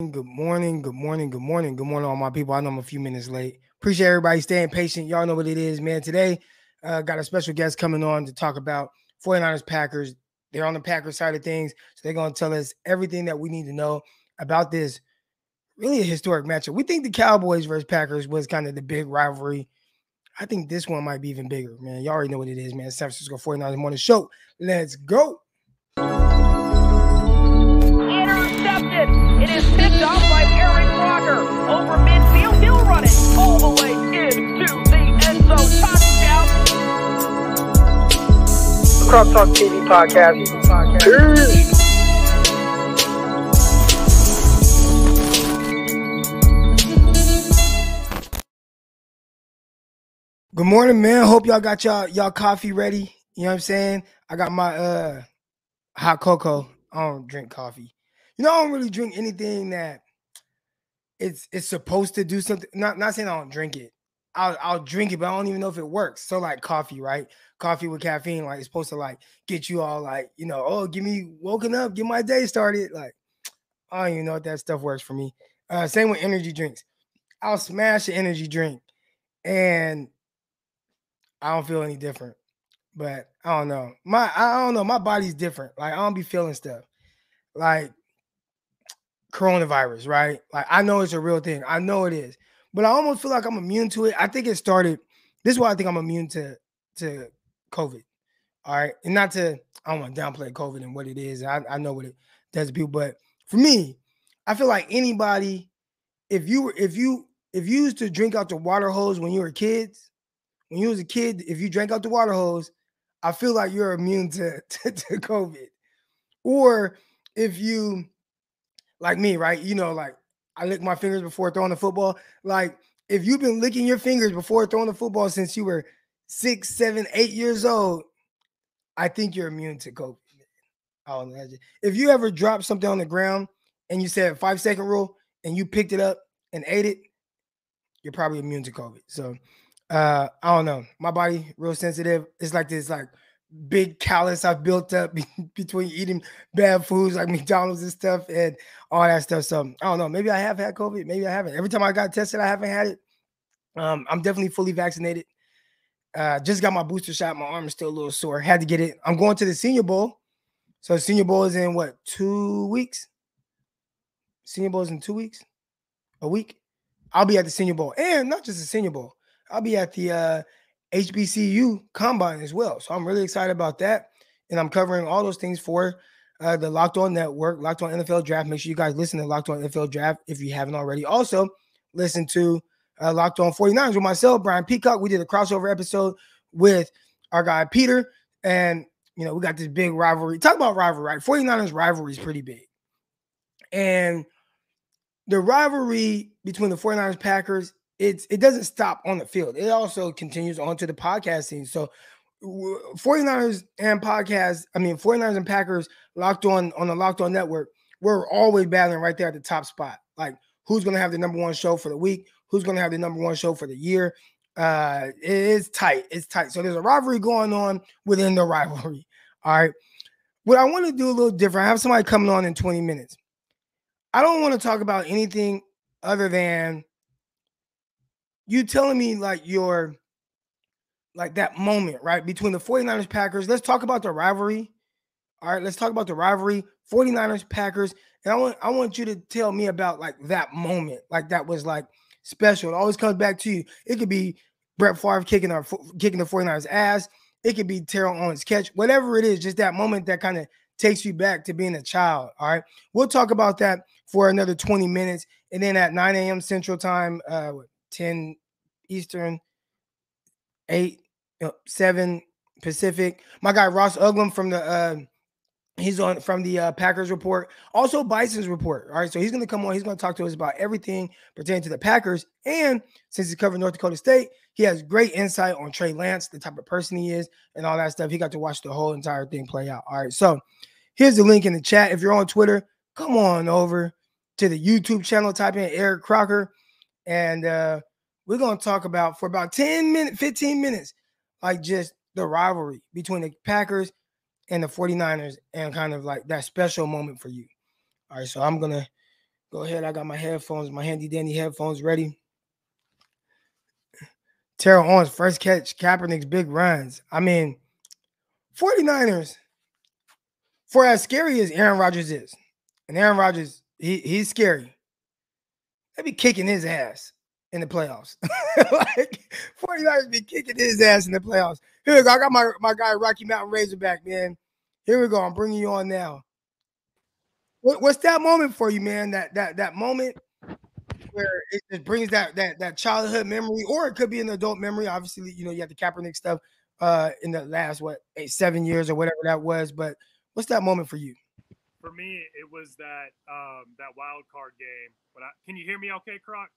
Good morning, good morning, good morning, good morning, all my people. I know I'm a few minutes late. Appreciate everybody staying patient. Y'all know what it is, man. Today, uh, got a special guest coming on to talk about 49ers Packers. They're on the Packers side of things, so they're going to tell us everything that we need to know about this really a historic matchup. We think the Cowboys versus Packers was kind of the big rivalry. I think this one might be even bigger, man. Y'all already know what it is, man. San Francisco 49ers morning show. Let's go. Intercepted. It is picked up by Aaron Rodgers over midfield. He'll run it all the way into the end zone. Touchdown. Croc Talk TV podcast. Peace. Good morning, man. Hope y'all got y'all y'all coffee ready. You know what I'm saying? I got my uh hot cocoa. I don't drink coffee. You know, I don't really drink anything that it's it's supposed to do something. Not not saying I don't drink it. I'll I'll drink it, but I don't even know if it works. So like coffee, right? Coffee with caffeine, like it's supposed to like get you all like, you know, oh, give me woken up, get my day started. Like, I don't even know if that stuff works for me. Uh, same with energy drinks. I'll smash an energy drink and I don't feel any different. But I don't know. My I don't know. My body's different. Like I don't be feeling stuff. Like coronavirus, right? Like I know it's a real thing. I know it is. But I almost feel like I'm immune to it. I think it started. This is why I think I'm immune to to COVID. All right. And not to I don't want to downplay COVID and what it is. I, I know what it does to people. But for me, I feel like anybody, if you were if you if you used to drink out the water hose when you were kids, when you was a kid, if you drank out the water hose, I feel like you're immune to, to, to COVID. Or if you, like me, right? You know, like I lick my fingers before throwing the football. Like if you've been licking your fingers before throwing the football since you were six, seven, eight years old, I think you're immune to COVID. Oh, if you ever dropped something on the ground and you said five second rule and you picked it up and ate it, you're probably immune to COVID. So uh i don't know my body real sensitive it's like this like big callus i've built up between eating bad foods like mcdonald's and stuff and all that stuff. So i don't know maybe i have had covid maybe i haven't. Every time i got tested i haven't had it. Um i'm definitely fully vaccinated. Uh just got my booster shot. My arm is still a little sore. Had to get it. I'm going to the senior bowl. So senior bowl is in what two weeks? Senior bowl is in two weeks? A week? I'll be at the senior bowl. And not just the senior bowl. I'll be at the uh, HBCU combine as well. So I'm really excited about that. And I'm covering all those things for uh, the Locked On Network, Locked On NFL Draft. Make sure you guys listen to Locked On NFL Draft if you haven't already. Also, listen to uh, Locked On 49ers with myself, Brian Peacock. We did a crossover episode with our guy Peter. And, you know, we got this big rivalry. Talk about rivalry, right? 49ers rivalry is pretty big. And the rivalry between the 49ers Packers it's it doesn't stop on the field. It also continues onto the podcasting. So 49ers and podcast, I mean 49ers and Packers locked on on the locked on network, we're always battling right there at the top spot. Like who's gonna have the number one show for the week, who's gonna have the number one show for the year. Uh it is tight, it's tight. So there's a rivalry going on within the rivalry. All right. What I want to do a little different. I have somebody coming on in 20 minutes. I don't want to talk about anything other than you telling me like your like that moment, right? Between the 49ers Packers. Let's talk about the rivalry. All right, let's talk about the rivalry, 49ers Packers. And I want I want you to tell me about like that moment, like that was like special. It always comes back to you. It could be Brett Favre kicking our kicking the 49ers ass. It could be Terrell Owens catch, whatever it is, just that moment that kind of takes you back to being a child. All right. We'll talk about that for another 20 minutes. And then at 9 a.m. Central Time, uh 10 Eastern, 8, uh, 7 Pacific. My guy Ross Uglem from the uh, he's on from the uh, Packers report, also Bison's report. All right, so he's going to come on. He's going to talk to us about everything pertaining to the Packers. And since he's covering North Dakota State, he has great insight on Trey Lance, the type of person he is, and all that stuff. He got to watch the whole entire thing play out. All right, so here's the link in the chat. If you're on Twitter, come on over to the YouTube channel. Type in Eric Crocker, and uh, we're to talk about for about 10 minutes, 15 minutes, like just the rivalry between the Packers and the 49ers and kind of like that special moment for you. All right, so I'm gonna Go ahead. I got my headphones, my handy dandy headphones ready. Terrell Owens, first catch, Kaepernick's big runs. I mean, 49ers, for as scary as Aaron Rodgers is, and Aaron Rodgers, he, he's scary. They be kicking his ass in the playoffs. like 49ers be kicking his ass in the playoffs. Here we go. I got my, my guy Rocky Mountain Razorback, man. Here we go. I'm bringing you on now. What, what's that moment for you, man? That that that moment where it, just brings that that that childhood memory, or it could be an adult memory. Obviously, you know, you have the Kaepernick stuff uh in the last what eight, seven years or whatever that was. But what's that moment for you? For me, it was that um that wild card game. When I can you hear me okay, Croc?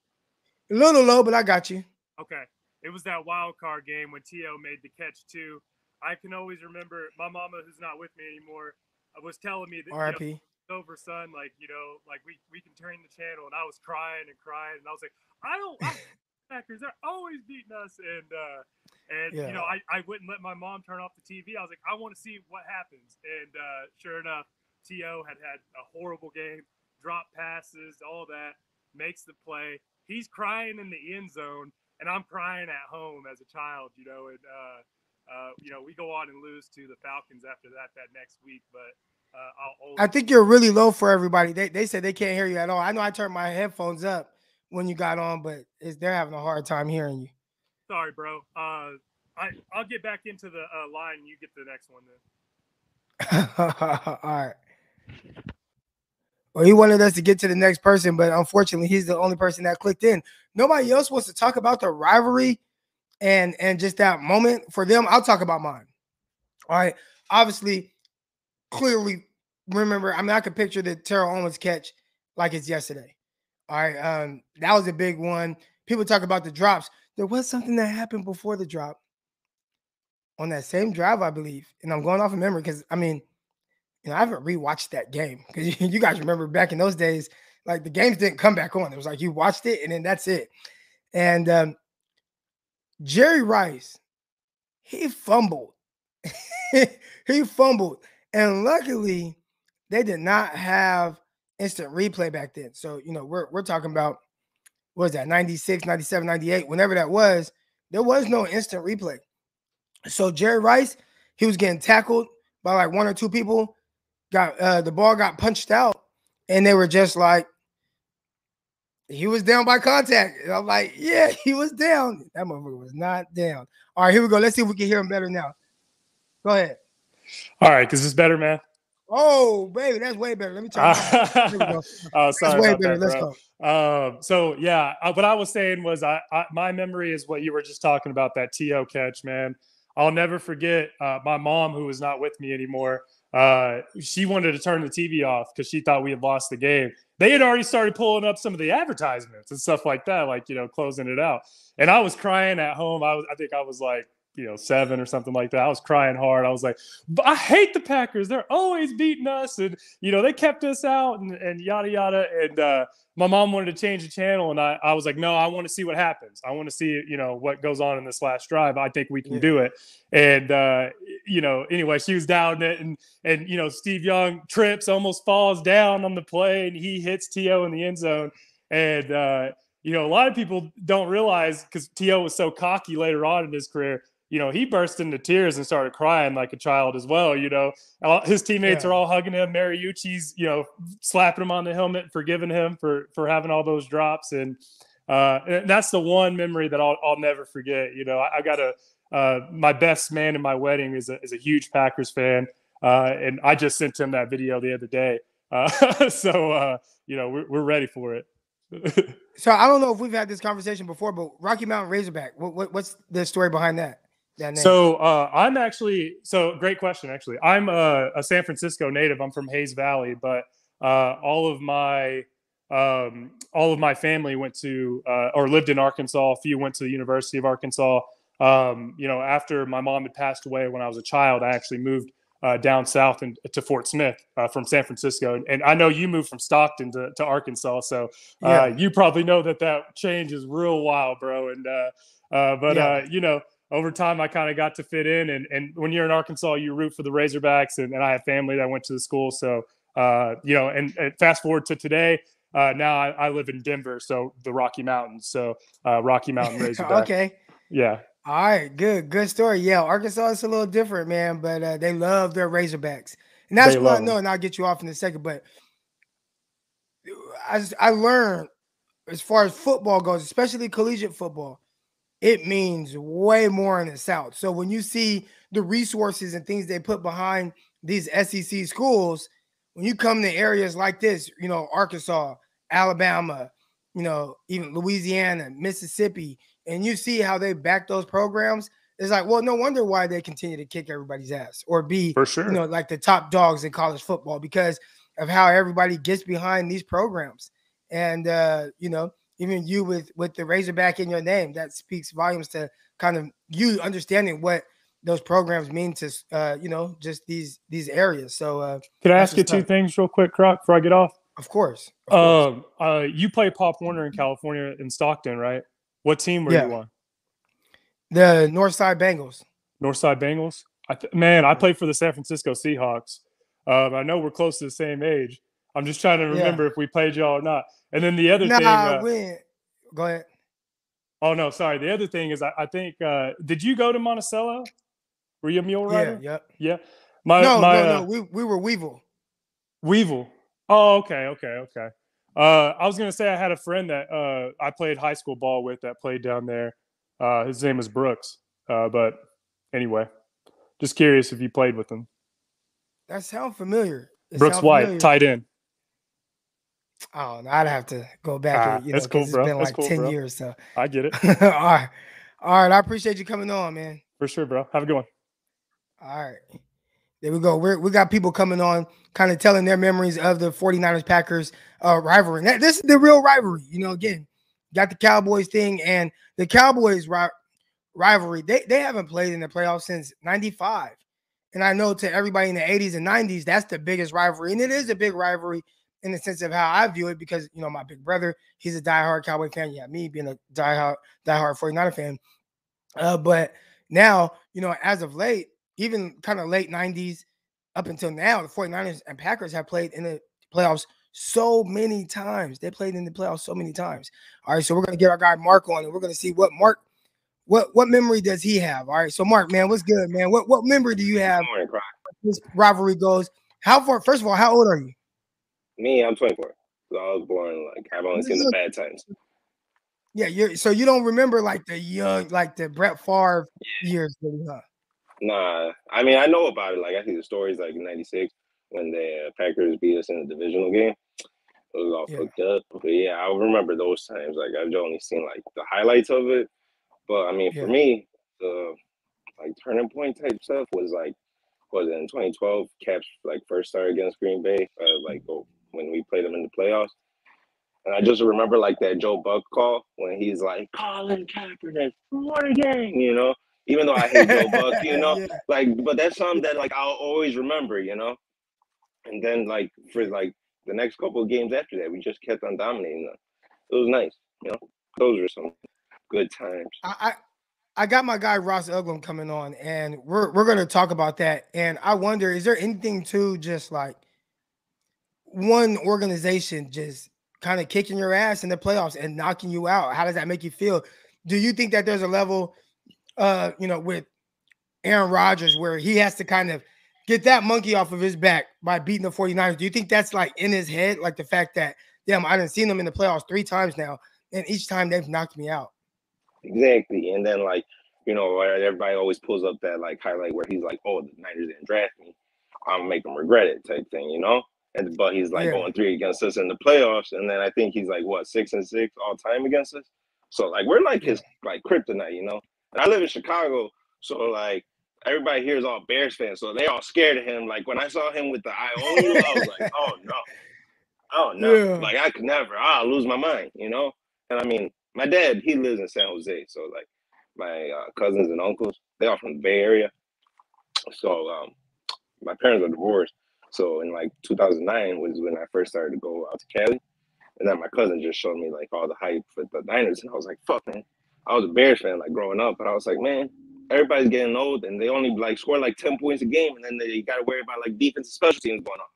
A little low, but I got you. Okay. It was that wild card game when T.O. made the catch too. I can always remember my mama, who's not with me anymore, uh, was telling me that R.I.P. You know, over son like you know like we we can turn the channel and i was crying and crying and i was like i don't I, packers they're always beating us and uh and yeah. you know I, I wouldn't let my mom turn off the tv i was like i want to see what happens and uh sure enough to had had a horrible game drop passes all that makes the play he's crying in the end zone and i'm crying at home as a child you know and uh uh, you know, we go on and lose to the Falcons after that that next week, but uh, I think you're really low for everybody. They they said they can't hear you at all. I know I turned my headphones up when you got on, but they're having a hard time hearing you. Sorry, bro. Uh, I I'll get back into the uh, line. You get the next one then. all right. Well, he wanted us to get to the next person, but unfortunately, he's the only person that clicked in. Nobody else wants to talk about the rivalry and and just that moment for them. I'll talk about mine. All right. Obviously, clearly remember. I mean, I could picture the Terrell Owens catch like it's yesterday. All right, um, that was a big one. People talk about the drops. There was something that happened before the drop on that same drive, I believe. And I'm going off of memory because I mean, I haven't rewatched that game because you guys remember back in those days, like the games didn't come back on. It was like you watched it and then that's it. And um, Jerry Rice, he fumbled. he fumbled. And luckily, they did not have instant replay back then. So, you know, we're, we're talking about, what was that, 96, 97, 98, whenever that was, there was no instant replay. So Jerry Rice, he was getting tackled by like one or two people, got uh, the ball got punched out, and they were just like, he was down by contact. And I'm like, yeah, he was down. That motherfucker was not down. All right, here we go. Let's see if we can hear him better now. Go ahead. All right, because it's better, man. Oh, baby, that's way better. Let me try. you. oh, sorry. That's way better. That, Let's go. Um, so yeah, uh, what I was saying was, I, I, my memory is what you were just talking about that T.O. catch, man. I'll never forget uh, my mom, who was not with me anymore. Uh, she wanted to turn the TV off because she thought we had lost the game. They had already started pulling up some of the advertisements and stuff like that, like you know, closing it out. And I was crying at home. I was, I think I was like you know seven or something like that. I was crying hard. I was like, I hate the Packers. They're always beating us, and you know they kept us out and, and yada yada. And uh, my mom wanted to change the channel, and I, I was like, no, I want to see what happens. I want to see you know what goes on in this last drive. I think we can yeah. do it. And uh, you know, anyway, she was down it, and and you know Steve Young trips, almost falls down on the play, and he hits T.O. in the end zone, and. Uh, you know, a lot of people don't realize because T.O. was so cocky later on in his career you know, he burst into tears and started crying like a child as well. You know, his teammates yeah. are all hugging him. Mariucci's, you know, slapping him on the helmet, forgiving him for for having all those drops, and, uh, and that's the one memory that I'll, I'll never forget. You know, I, I got a uh, my best man in my wedding is a is a huge Packers fan, uh, and I just sent him that video the other day. Uh, so uh, you know, we're we're ready for it. so I don't know if we've had this conversation before, but Rocky Mountain Razorback, what, what, what's the story behind that? So uh, I'm actually so great question. Actually, I'm a, a, San Francisco native. I'm from Hayes Valley, but uh, all of my um, all of my family went to uh, or lived in Arkansas. A few went to the University of Arkansas. Um, you know, after my mom had passed away when I was a child, I actually moved uh, down south and to Fort Smith uh, from San Francisco. And I know you moved from Stockton to, to Arkansas, so uh, yeah. you probably know that that change is real wild, bro. And uh, uh, but yeah. Uh, you know over time I kind of got to fit in. And, and when you're in Arkansas, you root for the Razorbacks. And, and I have family that went to the school. So, uh, you know, and, and, fast forward to today, uh, now I, I, live in Denver, so the Rocky Mountains. So uh, Rocky Mountain Razorback. okay. Yeah. All right. Good. Good story. Yeah. Arkansas is a little different, man, but uh, they love their Razorbacks, and that's what I know. And I'll get you off in a second, but I I learned as far as football goes, especially collegiate football, it means way more in the South. So when you see the resources and things they put behind these SEC schools, when you come to areas like this, you know, Arkansas, Alabama, you know, even Louisiana, Mississippi, and you see how they back those programs, it's like, well, no wonder why they continue to kick everybody's ass or be, for sure, you know, like the top dogs in college football because of how everybody gets behind these programs. And uh, you know, even you with with the Razorback in your name, that speaks volumes to kind of you understanding what those programs mean to uh, you know, just these these areas. So uh Could I ask you two things real quick, Croc, before I get off? Of course. Of um uh you play Pop Warner in California in Stockton, right? What team were yeah. you on? The Northside Bengals. Northside Bengals. I th- man, I played for the San Francisco Seahawks. Um, I know we're close to the same age. I'm just trying to remember yeah. if we played y'all or not. And then the other nah, thing. Uh, Go ahead. Oh no, sorry. The other thing is, I, I think. Uh, did you go to Monticello? Were you a mule rider? Yeah. Yep. Yeah. My, no, my, no, no. Uh, we we were Weevil. Weevil. Oh, okay, okay, okay. Uh, I was gonna say I had a friend that uh, I played high school ball with that played down there. Uh, his name is Brooks. Uh, but anyway, just curious if you played with him. That sounds familiar. It Brooks White, familiar. tight end. Oh, I'd have to go back. Ah, and, you know, cool, it's bro. been like cool, ten bro. years. So I get it. all right, all right. I appreciate you coming on, man. For sure, bro. Have a good one. All right. There we go. We're, we got people coming on, kind of telling their memories of the 49ers Packers uh, rivalry. Now, this is the real rivalry. You know, again, got the Cowboys thing and the Cowboys ri- rivalry. They, they haven't played in the playoffs since 95. And I know to everybody in the 80s and 90s, that's the biggest rivalry. And it is a big rivalry in the sense of how I view it because, you know, my big brother, he's a diehard Cowboy fan. Yeah, me being a diehard, diehard 49er fan. Uh, but now, you know, as of late, even kind of late 90s up until now, the 49ers and Packers have played in the playoffs so many times. They played in the playoffs so many times. All right, so we're gonna get our guy Mark on and we're gonna see what Mark what what memory does he have? All right, so Mark, man, what's good, man? What what memory do you have? Morning, this rivalry goes. How far? First of all, how old are you? Me, I'm 24. So I was born like I've only seen the bad times. Yeah, you so you don't remember like the young, like the Brett Favre yeah. years, really, huh? Nah, I mean I know about it. Like I see the stories like in '96 when the uh, Packers beat us in the divisional game. It was all yeah. fucked up. But yeah, I remember those times. Like I've only seen like the highlights of it. But I mean, yeah. for me, the like turning point type stuff was like was in 2012. Caps like first started against Green Bay. Uh, like oh, when we played them in the playoffs. And I just remember like that Joe Buck call when he's like, Colin Kaepernick, what a game, you know? Even though I hate Joe Buck, you know, yeah. like, but that's something that like I'll always remember, you know. And then like for like the next couple of games after that, we just kept on dominating them. It was nice, you know. Those were some good times. I, I I got my guy Ross Uglem coming on, and we're we're gonna talk about that. And I wonder, is there anything to just like one organization just kind of kicking your ass in the playoffs and knocking you out? How does that make you feel? Do you think that there's a level, uh, you know, with Aaron Rodgers where he has to kind of get that monkey off of his back by beating the 49ers? Do you think that's like in his head, like the fact that, damn, I didn't seen them in the playoffs three times now, and each time they've knocked me out? Exactly. And then like, you know, everybody always pulls up that like highlight where he's like, "Oh, the Niners didn't draft me. I'm gonna make them regret it," type thing, you know. And but he's like yeah. going three against us in the playoffs, and then I think he's like what six and six all time against us. So like we're like his like kryptonite, you know. And I live in Chicago, so like everybody here is all Bears fans, so they all scared of him. Like when I saw him with the I own you, I was like, oh no, oh no, yeah. like I could never, I'll lose my mind, you know. And I mean, my dad, he lives in San Jose, so like my uh, cousins and uncles, they are from the Bay Area. So um, my parents are divorced. So in like 2009 was when I first started to go out to Cali, and then my cousin just showed me like all the hype for the Niners, and I was like, "Fuck, man!" I was a Bears fan like growing up, but I was like, "Man, everybody's getting old, and they only like score like 10 points a game, and then they got to worry about like defense and special teams going on.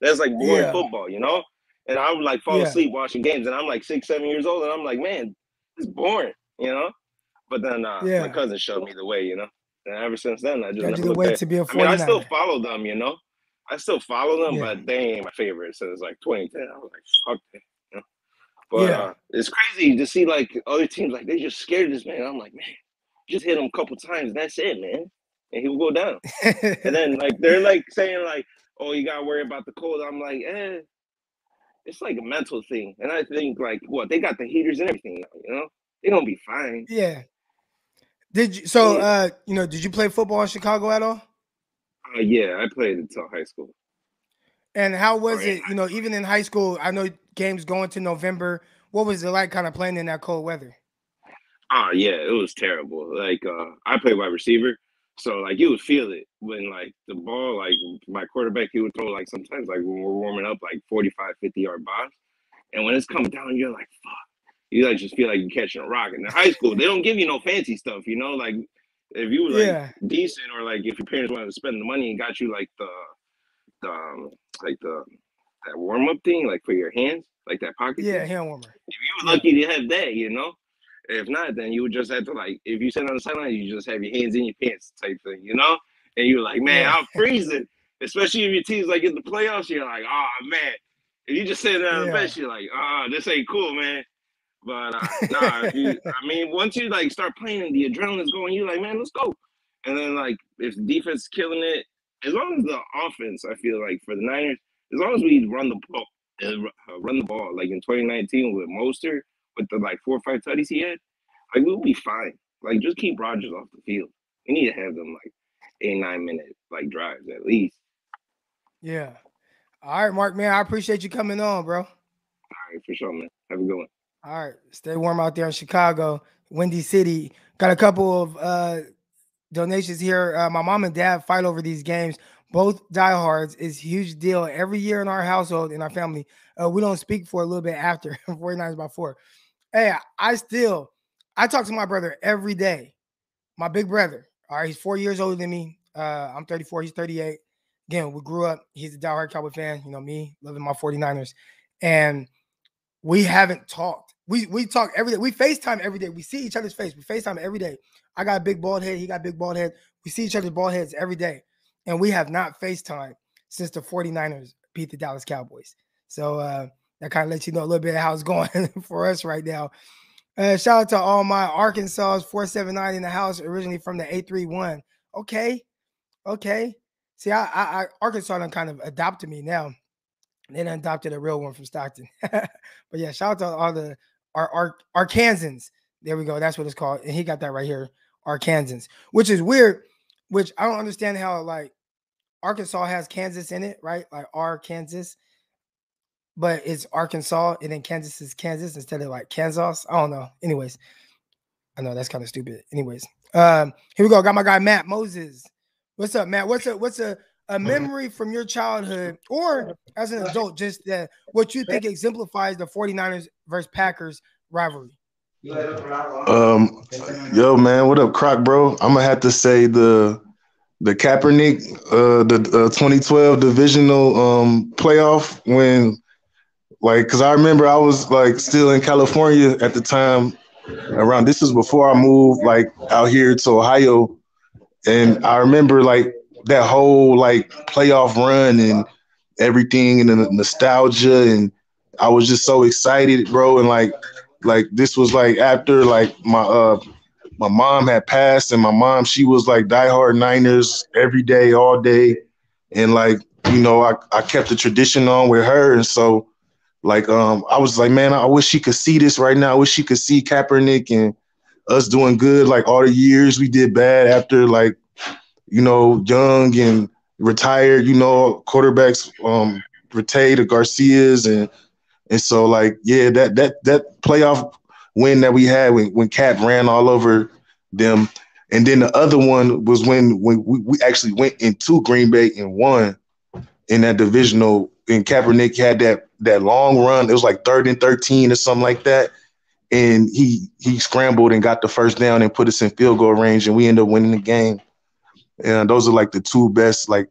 That's like boring yeah. football, you know." And I would like fall yeah. asleep watching games, and I'm like six, seven years old, and I'm like, man, it's boring, you know. But then uh, yeah. my cousin showed me the way, you know. And ever since then, I just you the way to be a 49 I mean, I still follow them, you know. I still follow them, yeah. but they ain't my favorite since like 2010. I was like, fuck that. You know? But yeah. uh, it's crazy to see like other teams like they just scared this man. I'm like, man, just hit him a couple times, that's it, man, and he will go down. and then like they're like saying like, oh, you gotta worry about the cold. I'm like, eh, it's like a mental thing, and I think like what they got the heaters and everything, you know, they're gonna be fine. Yeah. Did you? So, yeah. uh, you know, did you play football in Chicago at all? Uh, yeah, I played until high school. And how was it? You know, even in high school, I know games going to November. What was it like, kind of playing in that cold weather? Oh yeah, it was terrible. Like uh, I played wide receiver, so like you would feel it when like the ball, like my quarterback, he would throw like sometimes like when we're warming up like 45, 50 yard bombs. And when it's coming down, you're like, fuck. You like just feel like you're catching a rock. And in high school, they don't give you no fancy stuff, you know, like if you were like yeah. decent or like if your parents wanted to spend the money and got you like the the um, like the that warm up thing, like for your hands, like that pocket. Yeah, thing. hand warmer. If you were lucky to have that, you know. If not, then you would just have to like if you sit on the sideline, you just have your hands in your pants type thing, you know? And you're like, man, yeah. I'm freezing. Especially if your team's like in the playoffs, you're like, oh man. If you just sit there on yeah. the bench, you're like, oh, this ain't cool, man. But uh, nah, you, I mean, once you like start playing and the adrenaline's going, you're like, man, let's go. And then like if defense is killing it, as long as the offense, I feel like for the Niners, as long as we run the ball, uh, run the ball like in 2019 with Mostert with the like four or five tutties he had, like we'll be fine. Like just keep Rodgers off the field. We need to have them like eight nine minute like drives at least. Yeah. All right, Mark, man. I appreciate you coming on, bro. All right, for sure, man. Have a good one. All right. Stay warm out there in Chicago, Windy City. Got a couple of uh donations here. Uh, my mom and dad fight over these games. Both diehards is huge deal every year in our household in our family. Uh, we don't speak for a little bit after 49 is by four. Hey, I still I talk to my brother every day. My big brother. All right, he's four years older than me. Uh, I'm 34, he's 38. Again, we grew up. He's a diehard Cowboy fan, you know, me loving my 49ers. And we haven't talked. We we talk every day. We FaceTime every day. We see each other's face. We FaceTime every day. I got a big bald head. He got big bald head. We see each other's bald heads every day. And we have not FaceTime since the 49ers beat the Dallas Cowboys. So uh, that kind of lets you know a little bit how it's going for us right now. Uh, shout out to all my Arkansas 479 in the house, originally from the 831. Okay. Okay. See, I, I, I Arkansas done kind of adopted me now. They done adopted a real one from Stockton. but yeah, shout out to all the our, our Arkansans. There we go. That's what it's called. And he got that right here. Arkansans, which is weird, which I don't understand how like Arkansas has Kansas in it, right? Like Arkansas but it's Arkansas and then Kansas is Kansas instead of like Kansas. I don't know. Anyways, I know that's kind of stupid. Anyways, um, here we go. Got my guy Matt Moses. What's up, Matt? What's up? what's a a mm-hmm. memory from your childhood or as an adult, just that what you think exemplifies the 49ers versus Packers rivalry? Um, yo, man, what up, Croc, bro? I'm gonna have to say the the Kaepernick, uh, the uh, 2012 divisional um playoff when like, cause I remember I was like still in California at the time. Around this is before I moved like out here to Ohio, and I remember like that whole like playoff run and everything and the nostalgia and I was just so excited, bro. And like, like this was like after like my uh my mom had passed, and my mom she was like diehard Niners every day, all day, and like you know I I kept the tradition on with her, and so like um, I was like, man, I wish she could see this right now. I wish she could see Kaepernick and us doing good. Like all the years we did bad after like, you know, young and retired. You know, quarterbacks um retired the Garcias and and so like yeah, that that that playoff win that we had when when Cap ran all over them. And then the other one was when when we, we actually went into Green Bay and won in that divisional. And Kaepernick had that that long run. It was like third and 13 or something like that. And he he scrambled and got the first down and put us in field goal range, and we ended up winning the game. And those are like the two best like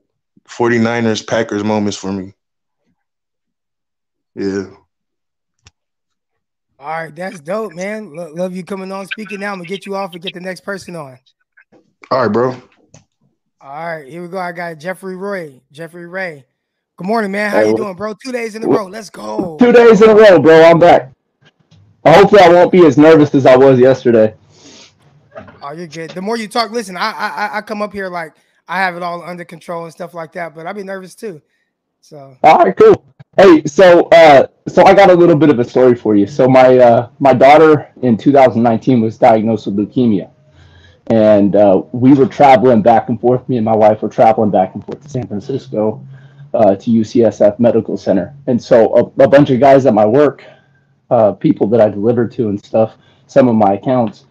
49ers Packers moments for me. Yeah. All right, that's dope, man. love you coming on speaking now. I'm gonna get you off and get the next person on. All right, bro. All right, here we go. I got Jeffrey Roy. Jeffrey Ray. Good morning, man. How hey, you doing, bro? Two days in a row. Let's go. Two days in a row, bro. I'm back. Hopefully, I won't be as nervous as I was yesterday. Oh, you're good. The more you talk, listen. I I I come up here like I have it all under control and stuff like that, but I'd be nervous too. So. All right, cool. Hey, so uh, so I got a little bit of a story for you. So my uh, my daughter in 2019 was diagnosed with leukemia, and uh, we were traveling back and forth. Me and my wife were traveling back and forth to San Francisco uh, to UCSF Medical Center, and so a, a bunch of guys at my work, uh, people that I delivered to and stuff, some of my accounts,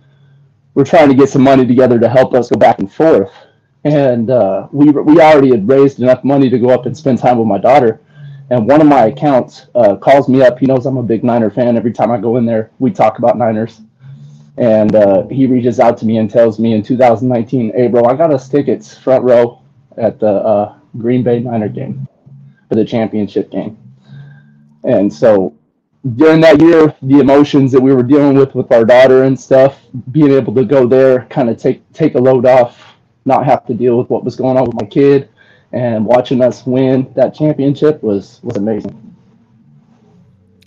were trying to get some money together to help us go back and forth. And uh, we we already had raised enough money to go up and spend time with my daughter and one of my accounts uh, calls me up. He knows I'm a big Niner fan. Every time I go in there, we talk about Niners. And uh, he reaches out to me and tells me in 2019, hey, bro, I got us tickets front row at the uh, Green Bay Niner game for the championship game. And so during that year, the emotions that we were dealing with with our daughter and stuff, being able to go there, kind of take take a load off, not have to deal with what was going on with my kid, and watching us win that championship was was amazing.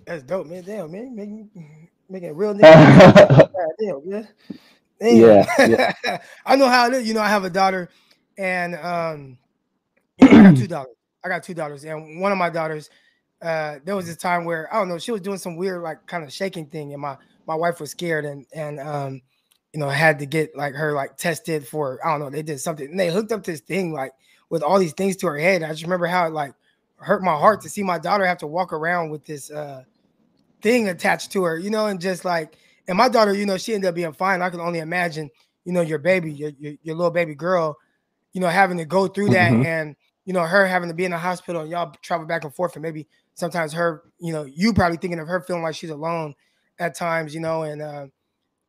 That's dope, man. Damn, man, making making real nigga. Damn, man. Damn. Yeah, yeah. I know how it is. You know, I have a daughter, and um, I got two daughters. I got two daughters, and one of my daughters, uh, there was this time where I don't know, she was doing some weird, like, kind of shaking thing, and my my wife was scared, and and um, you know, had to get like her like tested for I don't know, they did something, and they hooked up this thing like with all these things to her head. I just remember how it like hurt my heart to see my daughter have to walk around with this uh thing attached to her, you know, and just like and my daughter, you know, she ended up being fine. I can only imagine, you know, your baby, your your, your little baby girl, you know, having to go through that mm-hmm. and you know, her having to be in the hospital and y'all travel back and forth and maybe sometimes her, you know, you probably thinking of her feeling like she's alone at times, you know, and uh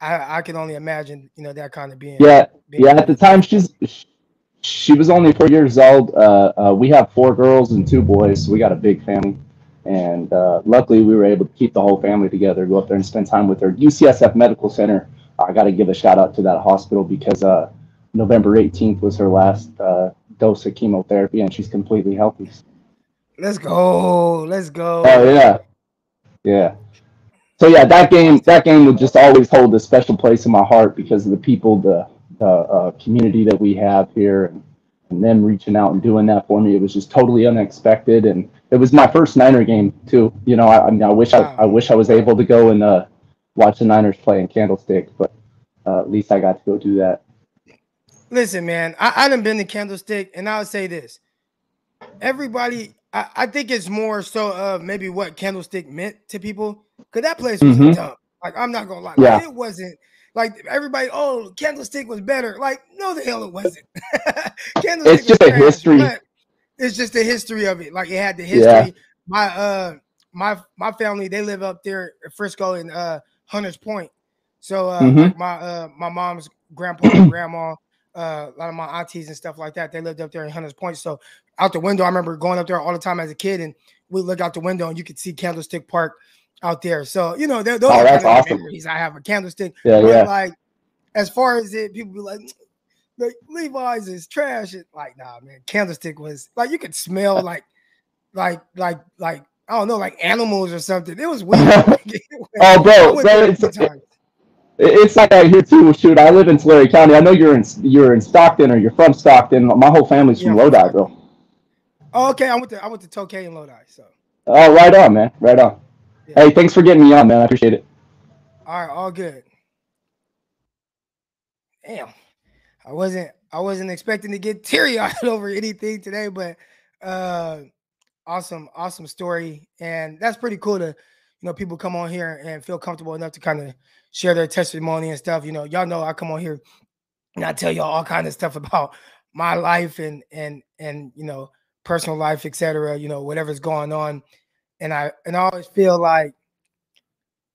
I, I can only imagine, you know, that kind of being. Yeah, being yeah. At the time, she's she was only four years old. Uh, uh, we have four girls and two boys, so we got a big family. And uh, luckily, we were able to keep the whole family together, go up there and spend time with her. UCSF Medical Center, I got to give a shout out to that hospital because uh, November 18th was her last uh, dose of chemotherapy, and she's completely healthy. Let's go. Let's go. Oh, yeah. Yeah. So yeah, that game that game would just always hold a special place in my heart because of the people, the uh, uh, community that we have here and, and them reaching out and doing that for me. It was just totally unexpected. And it was my first Niner game too. You know, I, I mean, I wish I, I wish I was able to go and uh, watch the Niners play in Candlestick, but uh, at least I got to go do that. Listen, man, I, I haven't been to Candlestick, and I'll say this: everybody, I, I think it's more so of maybe what Candlestick meant to people, because that place was mm-hmm. dumb. Like I'm not gonna lie, yeah. Like, it wasn't like everybody, oh, Candlestick was better. Like, no, the hell it wasn't. Candlestick it's just a history. It's just the history of it. Like it had the history. Yeah. My uh my my family, they live up there at Frisco and uh Hunters Point. So uh mm-hmm. my uh my mom's grandpa and grandma, uh a lot of my aunties and stuff like that, they lived up there in Hunters Point. So out the window, I remember going up there all the time as a kid and we look out the window and you could see Candlestick Park out there. So you know, those oh, are that's awesome. memories. I have a candlestick. Yeah, yeah. Like as far as it, people be like, like Levi's is trash. It, like, nah, man, candlestick was like you could smell like, like, like, like I don't know, like animals or something. It was weird. oh, bro, bro it's, it's like out here too. Shoot, I live in Tulare County. I know you're in you're in Stockton or you're from Stockton. My whole family's from yeah, Lodi, bro. Oh, okay. I went to I went to Tokay and Lodi. So. Oh, right on, man. Right on. Yeah. Hey, thanks for getting me on, man. I appreciate it. All right, all good. Damn, I wasn't I wasn't expecting to get teary eyed over anything today, but uh, awesome, awesome story, and that's pretty cool to you know people come on here and feel comfortable enough to kind of share their testimony and stuff. You know, y'all know I come on here and I tell y'all all kind of stuff about my life and and and you know personal life, etc. You know, whatever's going on and I and I always feel like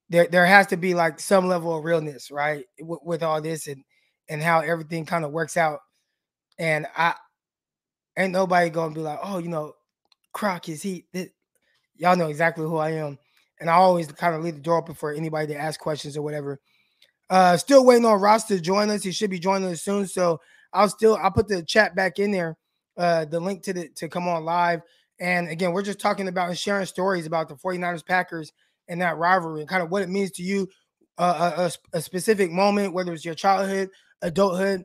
there there has to be like some level of realness, right, with, with all this and and how everything kind of works out. And I ain't nobody gonna be like, oh, you know, Croc is he? y'all know exactly who I am, and I always kind of leave the door open for anybody to ask questions or whatever. Uh, still waiting on Ross to join us. He should be joining us soon. So I'll still I'll put the chat back in there, uh, the link to the to come on live. And again, we're just talking about and sharing stories about the 49ers Packers and that rivalry and kind of what it means to you, uh, a, a, specific moment, whether it's your childhood, adulthood.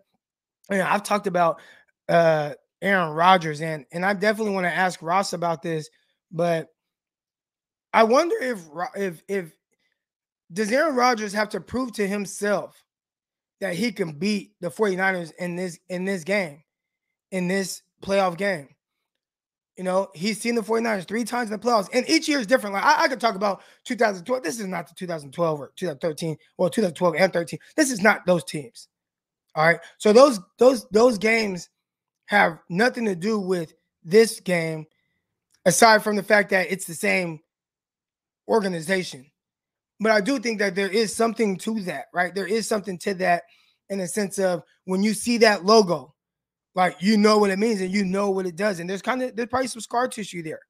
And I've talked about uh, Aaron Rodgers, and and I definitely want to ask Ross about this, but I wonder if if if does Aaron Rodgers have to prove to himself that he can beat the 49ers in this in this game, in this playoff game. You know, he's seen the 49ers three times in the playoffs, and each year is different. Like I, I could talk about 2012. This is not the 2012 or 2013 or 2012 and 13. This is not those teams. All right. So those those those games have nothing to do with this game, aside from the fact that it's the same organization. But I do think that there is something to that, right? There is something to that in the sense of when you see that logo, like you know what it means and you know what it does. And there's kind of there's probably some scar tissue there.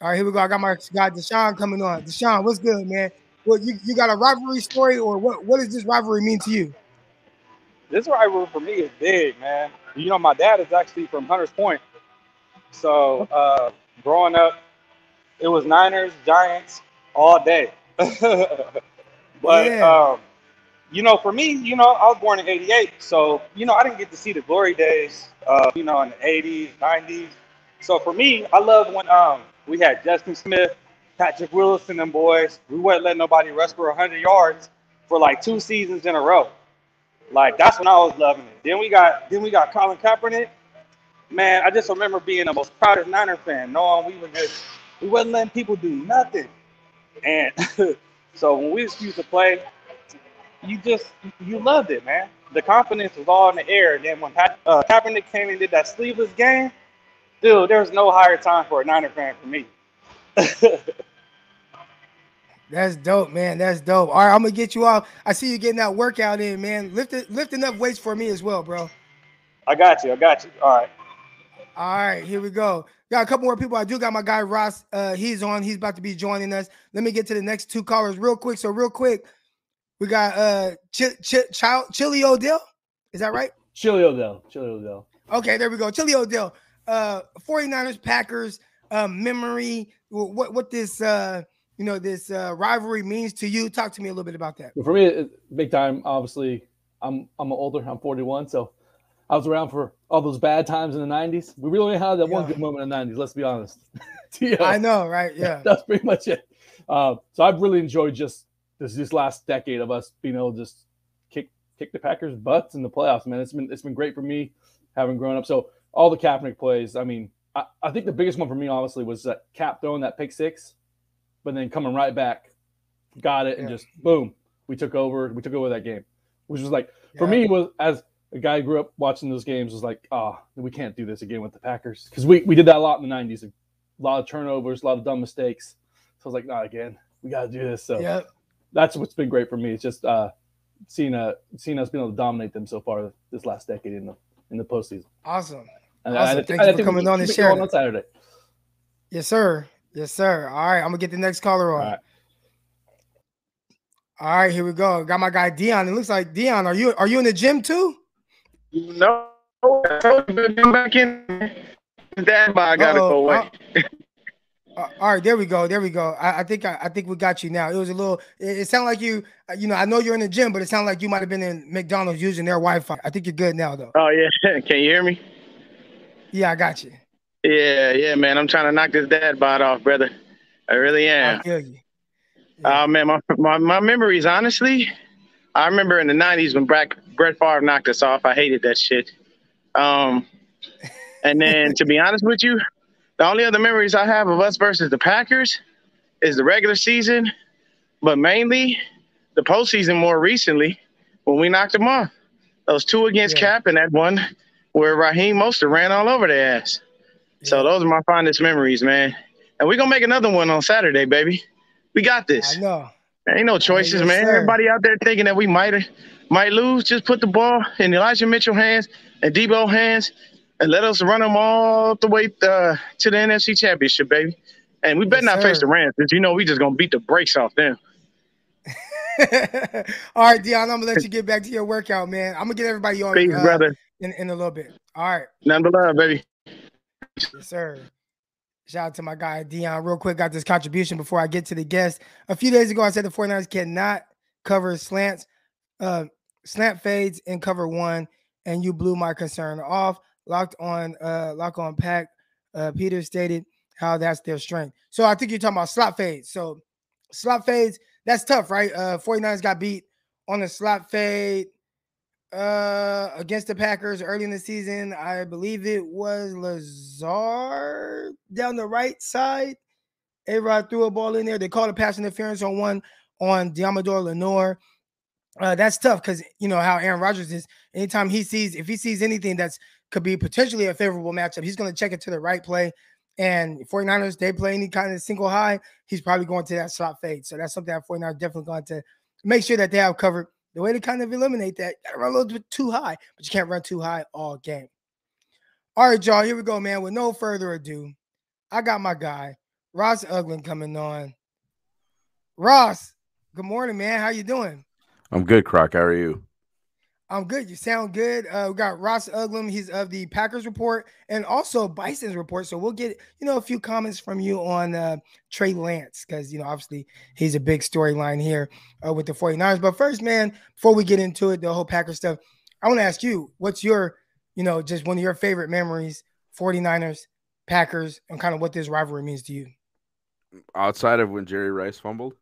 All right, here we go. I got my guy Deshaun coming on. Deshaun, what's good, man? Well, you, you got a rivalry story, or what? What does this rivalry mean to you? This rivalry for me is big, man. You know, my dad is actually from Hunters Point, so uh, growing up, it was Niners, Giants all day. but yeah. um, you know, for me, you know, I was born in '88, so you know, I didn't get to see the glory days, uh, you know, in the '80s, '90s. So for me, I love when um we had Justin Smith, Patrick Willis, and them boys. We wouldn't let nobody rush for 100 yards for like two seasons in a row. Like that's when I was loving it. Then we got then we got Colin Kaepernick. Man, I just remember being the most proudest Niner fan, knowing we were just we wasn't letting people do nothing. And so when we used to play, you just you loved it, man. The confidence was all in the air. And then when Pat, uh, Kaepernick came and did that sleeveless game, dude, there was no higher time for a Niner fan for me. That's dope, man. That's dope. All right, I'm gonna get you off. I see you getting that workout in, man. Lift it, lifting up weights for me as well, bro. I got you. I got you. All right. All right, here we go. Got a couple more people. I do got my guy Ross. Uh, he's on. He's about to be joining us. Let me get to the next two callers real quick. So real quick, we got uh Ch- Ch- Ch- Chili Odell. Is that right? Chili Odell. Chili Odell. Okay, there we go. Chili Odell. Uh 49ers, Packers, uh, memory. What what this uh you know this uh rivalry means to you. Talk to me a little bit about that. For me, big time. Obviously, I'm I'm older. I'm 41, so I was around for all those bad times in the 90s. We really only had that yeah. one good moment in the 90s, let's be honest. I know, right? Yeah. That's pretty much it. Uh, so I've really enjoyed just this this last decade of us being able to just kick kick the Packers' butts in the playoffs, man. It's been it's been great for me having grown up. So all the Kaepernick plays, I mean, I, I think the biggest one for me, honestly, was that Cap throwing that pick six, but then coming right back, got it, and yeah. just boom, we took over. We took over that game, which was like for me was as a guy who grew up watching those games was like, oh, we can't do this again with the Packers because we, we did that a lot in the 90s. A lot of turnovers, a lot of dumb mistakes. So I was like, not again. We got to do this. So yep. that's what's been great for me. It's just uh, seeing uh, seeing us being able to dominate them so far this last decade in the in the postseason. Awesome. And awesome. I, Thank I, you for coming on and sharing on Saturday. Yes, sir. Yes, sir. All right, I'm gonna get the next caller on. All right. All right, here we go. Got my guy Dion. It looks like Dion. Are you are you in the gym too? No, I told you to come back in. I gotta Uh-oh. go away. Uh, all right, there we go. There we go. I, I think I, I, think we got you now. It was a little. It, it sounded like you. Uh, you know, I know you're in the gym, but it sounded like you might have been in McDonald's using their Wi-Fi. I think you're good now, though. Oh yeah, can you hear me? Yeah, I got you. Yeah, yeah, man. I'm trying to knock this dad bod off, brother. I really am. I feel you. Yeah. Oh man, my, my my memories, honestly, I remember in the '90s when Brett Brett Favre knocked us off. I hated that shit. Um, and then to be honest with you, the only other memories I have of us versus the Packers is the regular season, but mainly the postseason more recently when we knocked them off. Those two against yeah. Cap and that one where Raheem Mostert ran all over their ass. Yeah. So those are my fondest memories, man. And we're gonna make another one on Saturday, baby. We got this. I know. Ain't no choices, yes, man. Sir. Everybody out there thinking that we might might lose, just put the ball in Elijah Mitchell hands and Deebo hands, and let us run them all the way uh, to the NFC Championship, baby. And we better yes, not sir. face the Rams because you know we just gonna beat the brakes off them. All right, Dion, I'm gonna let you get back to your workout, man. I'm gonna get everybody on Peace, uh, brother. In, in a little bit. All right. None but love, baby. Yes, sir. Shout out to my guy Dion. Real quick, got this contribution before I get to the guest. A few days ago, I said the 49ers cannot cover slants, uh, slant fades in cover one, and you blew my concern off. Locked on, uh, lock on pack. Uh, Peter stated how that's their strength. So I think you're talking about slot fades. So slot fades, that's tough, right? Uh 49ers got beat on the slot fade uh against the Packers early in the season. I believe it was Lazard down the right side. A Rod threw a ball in there. They called a pass interference on one on Deommodore Lenoir. Uh, that's tough because you know how Aaron Rodgers is. Anytime he sees, if he sees anything that's could be potentially a favorable matchup, he's going to check it to the right play. And 49ers, they play any kind of single high, he's probably going to that slot fade. So that's something that 49ers definitely going to make sure that they have covered. The way to kind of eliminate that, gotta run a little bit too high, but you can't run too high all game. All right, y'all, here we go, man. With no further ado, I got my guy, Ross Uglem, coming on. Ross, good morning, man. How you doing? I'm good, Croc. How are you? I'm good. You sound good. Uh, we got Ross Uglem. He's of the Packers report and also Bison's report. So we'll get you know a few comments from you on uh, Trey Lance because you know obviously he's a big storyline here uh, with the 49ers. But first, man, before we get into it, the whole Packers stuff, I want to ask you, what's your you know just one of your favorite memories, 49ers, Packers, and kind of what this rivalry means to you? Outside of when Jerry Rice fumbled.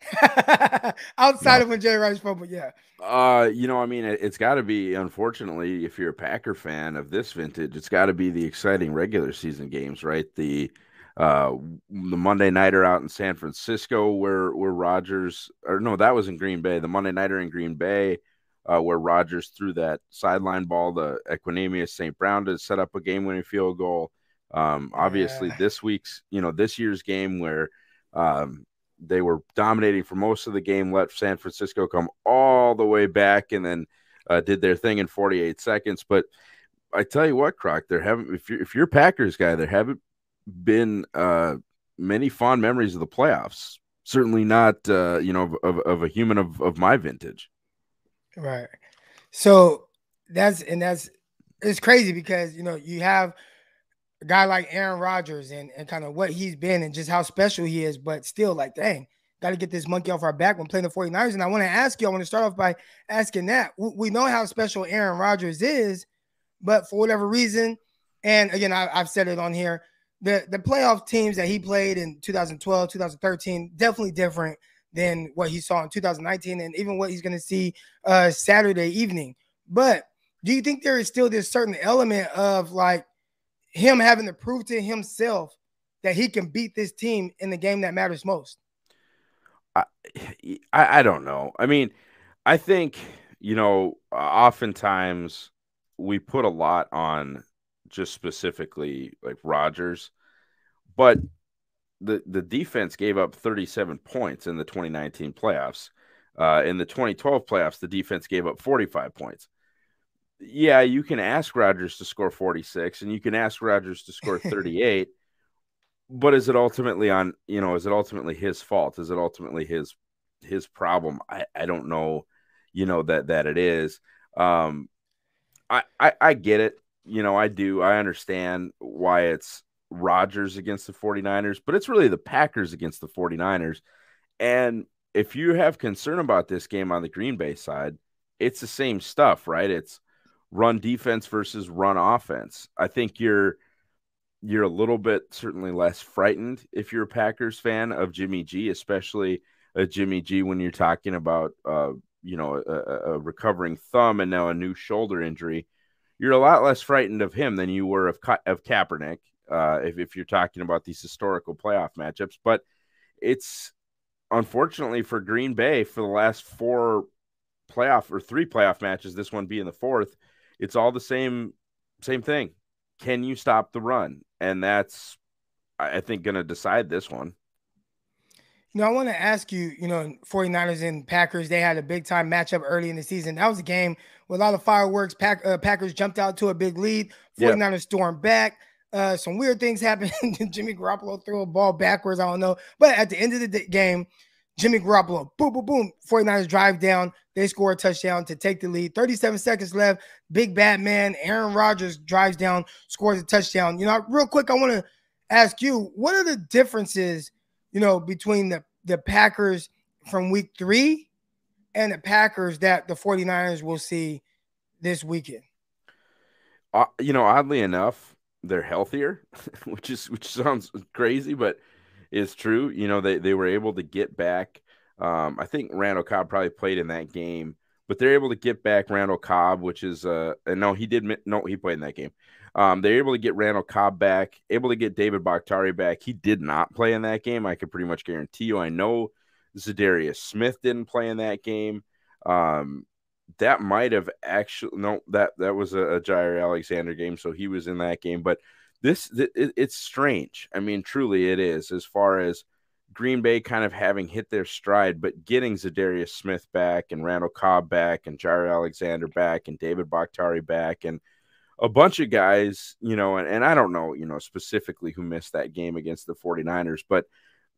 Outside no. of when Jerry Rice fumbled, yeah. Uh, you know, I mean, it, has got to be. Unfortunately, if you're a Packer fan of this vintage, it's got to be the exciting regular season games, right? The uh, the Monday nighter out in San Francisco, where where Rodgers, or no, that was in Green Bay. The Monday nighter in Green Bay, uh, where Rodgers threw that sideline ball to Equanimeous St. Brown to set up a game-winning field goal. Um, obviously, yeah. this week's, you know, this year's game where um, they were dominating for most of the game, let San Francisco come all the way back, and then uh, did their thing in 48 seconds. But I tell you what, Croc, there haven't if you're if you're Packers guy, there haven't been uh, many fond memories of the playoffs. Certainly not, uh, you know, of, of, a human of, of my vintage. Right. So that's and that's it's crazy because you know you have a guy like Aaron Rodgers and, and kind of what he's been and just how special he is, but still, like, dang, got to get this monkey off our back when playing the 49ers. And I want to ask you, I want to start off by asking that. We know how special Aaron Rodgers is, but for whatever reason, and again, I, have said it on here, the, the playoff teams that he played in 2012, 2013, definitely different than what he saw in 2019 and even what he's going to see uh, Saturday evening. But do you think there is still this certain element of like, him having to prove to himself that he can beat this team in the game that matters most? I, I, don't know. I mean, I think, you know, oftentimes we put a lot on just specifically like Rodgers, but the, the defense gave up 37 points in the 2019 playoffs. Uh, in the 2012 playoffs, the defense gave up 45 points yeah, you can ask Rodgers to score 46 and you can ask Rodgers to score 38, but is it ultimately on, you know, is it ultimately his fault? Is it ultimately his his problem? I, I don't know, you know, that that it is. Um I, I I get it. You know, I do. I understand why it's Rodgers against the 49ers, but it's really the Packers against the 49ers. And if you have concern about this game on the Green Bay side, it's the same stuff, right? It's run defense versus run offense. I think you're you're a little bit certainly less frightened if you're a Packers fan of Jimmy G, especially a Jimmy G when you're talking about uh, you know a, a, recovering thumb and now a new shoulder injury. You're a lot less frightened of him than you were of of Kaepernick uh, if if you're talking about these historical playoff matchups. But it's unfortunately for Green Bay for the last four playoff or three playoff matches, this one being the fourth it's all the same same thing. Can you stop the run? And that's I think going to decide this one. You know, I want to ask you, you know, 49ers and Packers, they had a big time matchup early in the season. That was a game with a lot of fireworks. Pack, uh, Packers jumped out to a big lead. 49ers yeah. stormed back. Uh, some weird things happened. Jimmy Garoppolo threw a ball backwards. I don't know. But at the end of the game, Jimmy Garoppolo, boom, boom, boom. 49ers drive down. They score a touchdown to take the lead. 37 seconds left. Big bad man. Aaron Rodgers drives down, scores a touchdown. You know, real quick, I want to ask you, what are the differences, you know, between the, the Packers from week three and the Packers that the 49ers will see this weekend? Uh, you know, oddly enough, they're healthier, which is which sounds crazy, but is true. You know, they, they were able to get back. Um, I think Randall Cobb probably played in that game, but they're able to get back Randall Cobb, which is uh and no, he did no, he played in that game. Um, they're able to get Randall Cobb back, able to get David Bakhtiari back. He did not play in that game. I could pretty much guarantee you. I know Za'Darius Smith didn't play in that game. Um, that might have actually no that that was a, a Jaire Alexander game, so he was in that game. But this it, it's strange. I mean, truly, it is as far as Green Bay kind of having hit their stride, but getting Za'Darius Smith back and Randall Cobb back and Jaire Alexander back and David Bakhtiari back and a bunch of guys, you know, and, and I don't know, you know, specifically who missed that game against the 49ers, but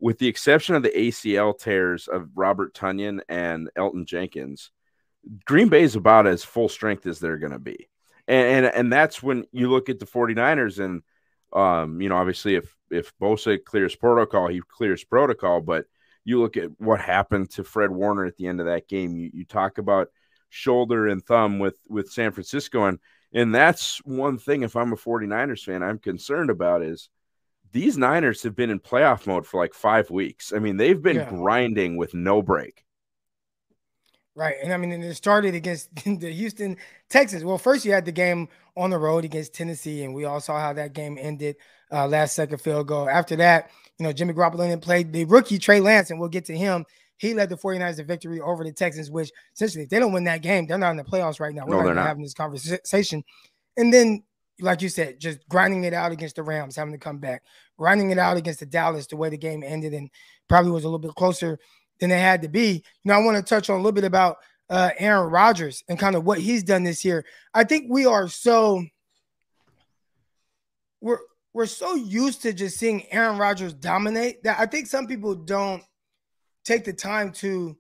with the exception of the ACL tears of Robert Tonyan and Elgton Jenkins, Green Bay is about as full strength as they're going to be. And, and, and that's when you look at the 49ers and um, you know, obviously if if Bosa clears protocol, he clears protocol, but you look at what happened to Fred Warner at the end of that game. You, you talk about shoulder and thumb with with San Francisco and and that's one thing if I'm a 49ers fan I'm concerned about is these Niners have been in playoff mode for like 5 weeks. I mean, they've been yeah. grinding with no break. Right. And I mean, and it started against the Houston Texans. Well, first you had the game on the road against Tennessee, and we all saw how that game ended. Uh, last second field goal. After that, you know, Jimmy Garoppolo then played the rookie Trey Lance, and we'll get to him. He led the 49ers to victory over the Texans, which essentially, if they don't win that game, they're not in the playoffs right now. We're no, not, not having this conversation. And then, like you said, just grinding it out against the Rams, having to come back, grinding it out against the Dallas, the way the game ended, and probably was a little bit closer than they had to be. You know, I want to touch on a little bit about uh, Aaron Rodgers and kind of what he's done this year. I think we are so we're we're so used to just seeing Aaron Rodgers dominate that I think some people don't take the time to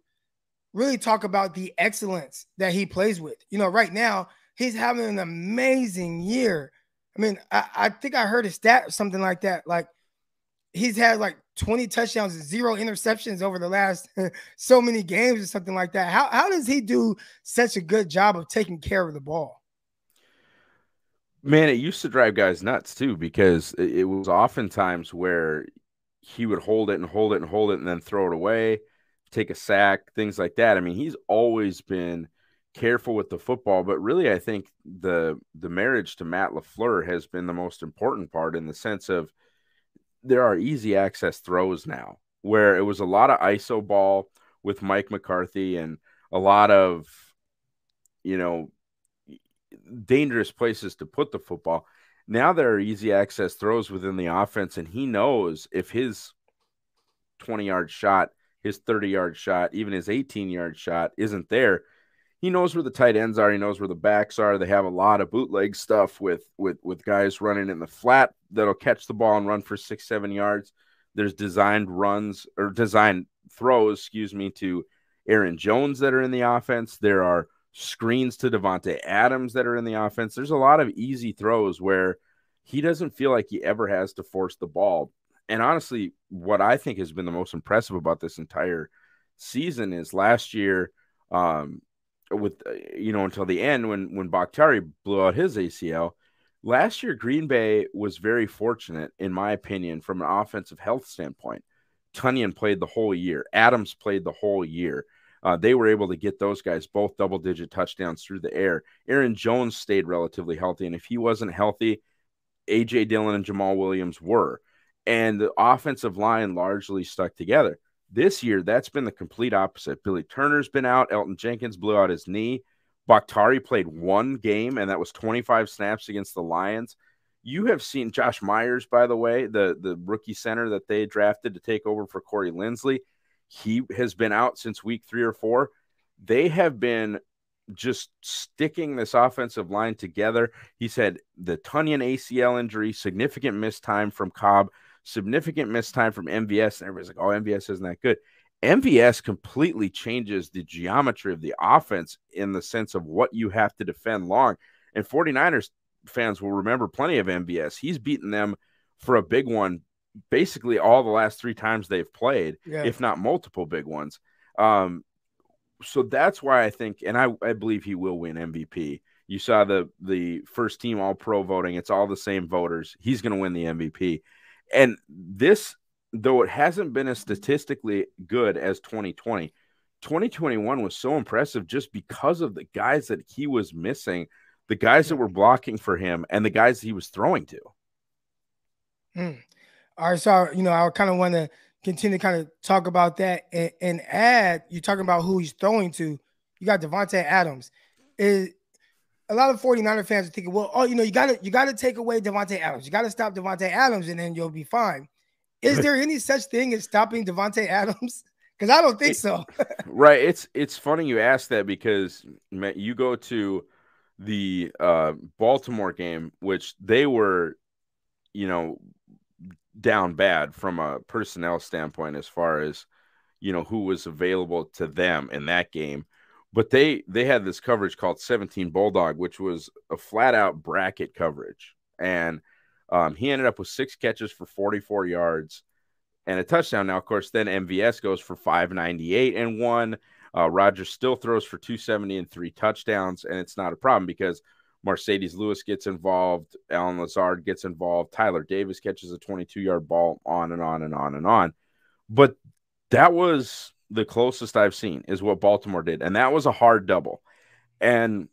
really talk about the excellence that he plays with. You know, right now he's having an amazing year. I mean, I, I think I heard a stat or something like that. Like he's had like 20 touchdowns and zero interceptions over the last so many games or something like that. How, how does he do such a good job of taking care of the ball? Man, it used to drive guys nuts too because it was oftentimes where he would hold it and hold it and hold it and then throw it away, take a sack, things like that. I mean, he's always been careful with the football, but really I think the the marriage to Matt LaFleur has been the most important part in the sense of – there are easy access throws now where it was a lot of iso ball with Mike McCarthy and a lot of you know dangerous places to put the football. Now there are easy access throws within the offense and he knows if his 20 yard shot, his 30 yard shot, even his 18 yard shot isn't there, he knows where the tight ends are. He knows where the backs are. They have a lot of bootleg stuff with with with guys running in the flat that'll catch the ball and run for six seven yards. There's designed runs or designed throws, excuse me, to Aaron Jones that are in the offense. There are screens to Davante Adams that are in the offense. There's a lot of easy throws where he doesn't feel like he ever has to force the ball. And honestly, what I think has been the most impressive about this entire season is last year. Um, with uh, you know until the end when when Bakhtiari blew out his ACL. Last year, Green Bay was very fortunate, in my opinion, from an offensive health standpoint. Tonyan played the whole year. Adams played the whole year. Uh, they were able to get those guys both double digit touchdowns through the air. Aaron Jones stayed relatively healthy, and if he wasn't healthy, AJ Dillon and Jamaal Williams were. And the offensive line largely stuck together. This year, that's been the complete opposite. Billy Turner's been out. Elgton Jenkins blew out his knee. Bakhtiari played one game, and that was 25 snaps against the Lions. You have seen Josh Myers, by the way, the, the rookie center that they drafted to take over for Corey Linsley. He has been out since week three or four. They have been just sticking this offensive line together. He said the Tonyan ACL injury, significant missed time from Cobb, significant missed time from MVS. And everybody's like, oh, MVS isn't that good. MVS completely changes the geometry of the offense in the sense of what you have to defend long. And 49ers fans will remember plenty of MVS. He's beaten them for a big one basically all the last three times they've played, yeah. if not multiple big ones. Um, so that's why I think, and I, I believe he will win MVP. You saw the the first team All Pro voting; it's all the same voters. He's going to win the MVP, and this, though it hasn't been as statistically good as 2020, 2021 was so impressive just because of the guys that he was missing, the guys that were blocking for him, and the guys he was throwing to. Hmm. All right, so you know, I kind of want to continue to kind of talk about that and, and, add. You're talking about who he's throwing to. You got Davante Adams. Is a lot of 49er fans are thinking, well, oh, you know, you gotta you gotta take away Davante Adams. You gotta stop Davante Adams, and then you'll be fine. Is there any such thing as stopping Davante Adams? Because I don't think so. right. It's it's funny you ask that because you go to the uh, Baltimore game, which they were, you know, down bad from a personnel standpoint as far as you know who was available to them in that game but they they had this coverage called 17 bulldog which was a flat out bracket coverage. And um, he ended up with six catches for 44 yards and a touchdown. Now of course then mvs goes for 598 and one. Uh, Rodgers still throws for 270 and three touchdowns and it's not a problem because Marcedes Lewis gets involved, Allen Lazard gets involved, Tyler Davis catches a 22 yard ball, on and on and on and on. But that was the closest I've seen, is what Baltimore did. And that was a hard double. And